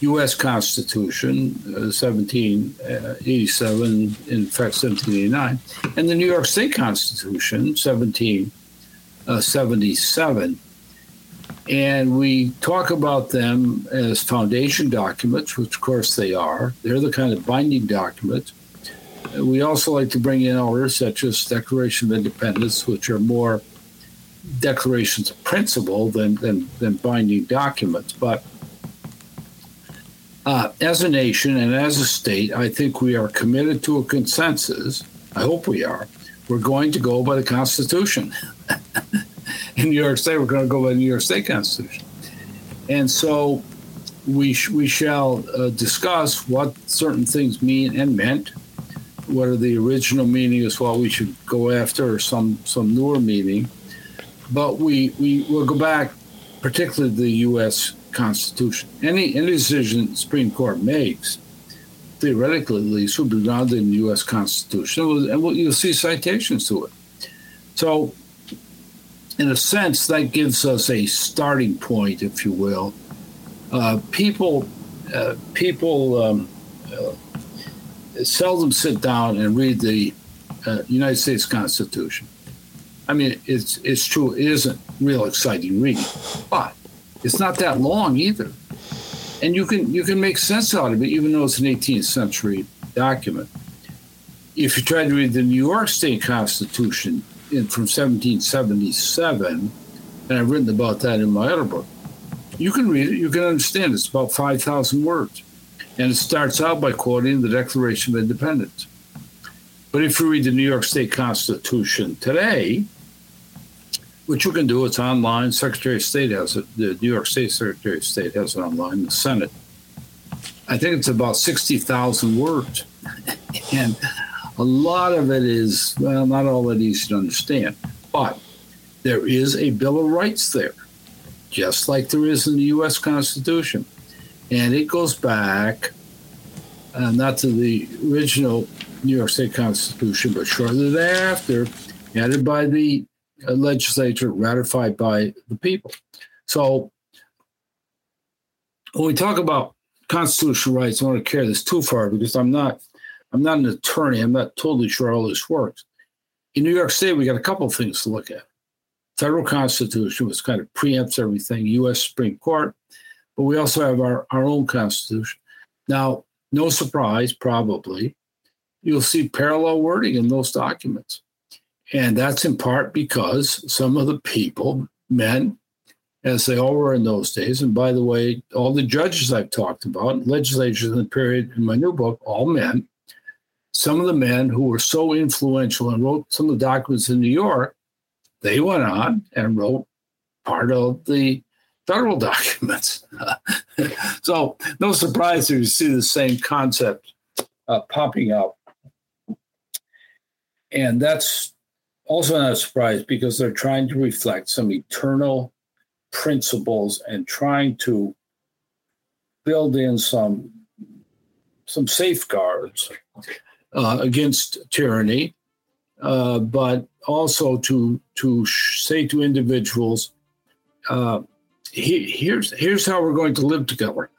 U.S. Constitution, uh, 1787, in fact, 1789, and the New York State Constitution, 1777. And we talk about them as foundation documents, which of course they are. They're the kind of binding documents. We also like to bring in others such as Declaration of Independence, which are more declarations of principle than, than, than binding documents. But uh, as a nation and as a state, I think we are committed to a consensus. I hope we are. We're going to go by the Constitution. In New York State, we're going to go by the New York State Constitution. And so we, sh- we shall uh, discuss what certain things mean and meant what are the original meaning as well we should go after or some some newer meaning. But we we will go back particularly the us constitution. Any any decision the supreme court makes theoretically at least will be grounded in the us constitution and you'll see citations to it. So in a sense that gives us a starting point if you will. Uh, people uh, people um, seldom sit down and read the uh, United States Constitution. I mean, it's it's true. It isn't real exciting reading, but it's not that long either, and you can you can make sense out of it, even though it's an 18th century document. If you try to read the New York State Constitution in, from 1777, and I've written about that in my other book, you can read it. You can understand. It's about 5,000 words. And it starts out by quoting the Declaration of Independence. But if you read the New York State Constitution today, which you can do, it's online. Secretary of State has it. The New York State Secretary of State has it online. The Senate. I think it's about 60,000 words. and a lot of it is, well, not all that easy to understand. But there is a Bill of Rights there, just like there is in the U.S. Constitution and it goes back uh, not to the original New York State Constitution, but shortly thereafter, added by the uh, legislature, ratified by the people. So when we talk about constitutional rights, I don't want to carry this too far because I'm not I'm not an attorney. I'm not totally sure how this works. In New York State, we got a couple of things to look at. Federal Constitution, which kind of preempts everything. U.S. Supreme Court, but we also have our, our own Constitution. Now, no surprise, probably, you'll see parallel wording in those documents. And that's in part because some of the people, men, as they all were in those days, and by the way, all the judges I've talked about, legislatures in the period in my new book, all men, some of the men who were so influential and wrote some of the documents in New York, they went on and wrote part of the federal documents. so, no surprise if you see the same concept uh, popping up. And that's also not a surprise because they're trying to reflect some eternal principles and trying to build in some some safeguards uh, against tyranny, uh, but also to to say to individuals, uh, he, here's here's how we're going to live together.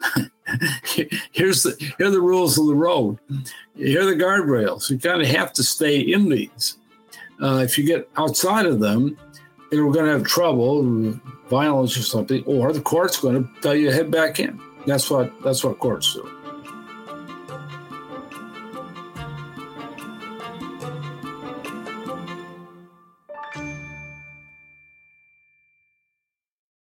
here's the here are the rules of the road. Here are the guardrails. You kind of have to stay in these. Uh, if you get outside of them, we're going to have trouble, violence or something, or the court's going to tell you to head back in. That's what that's what courts do.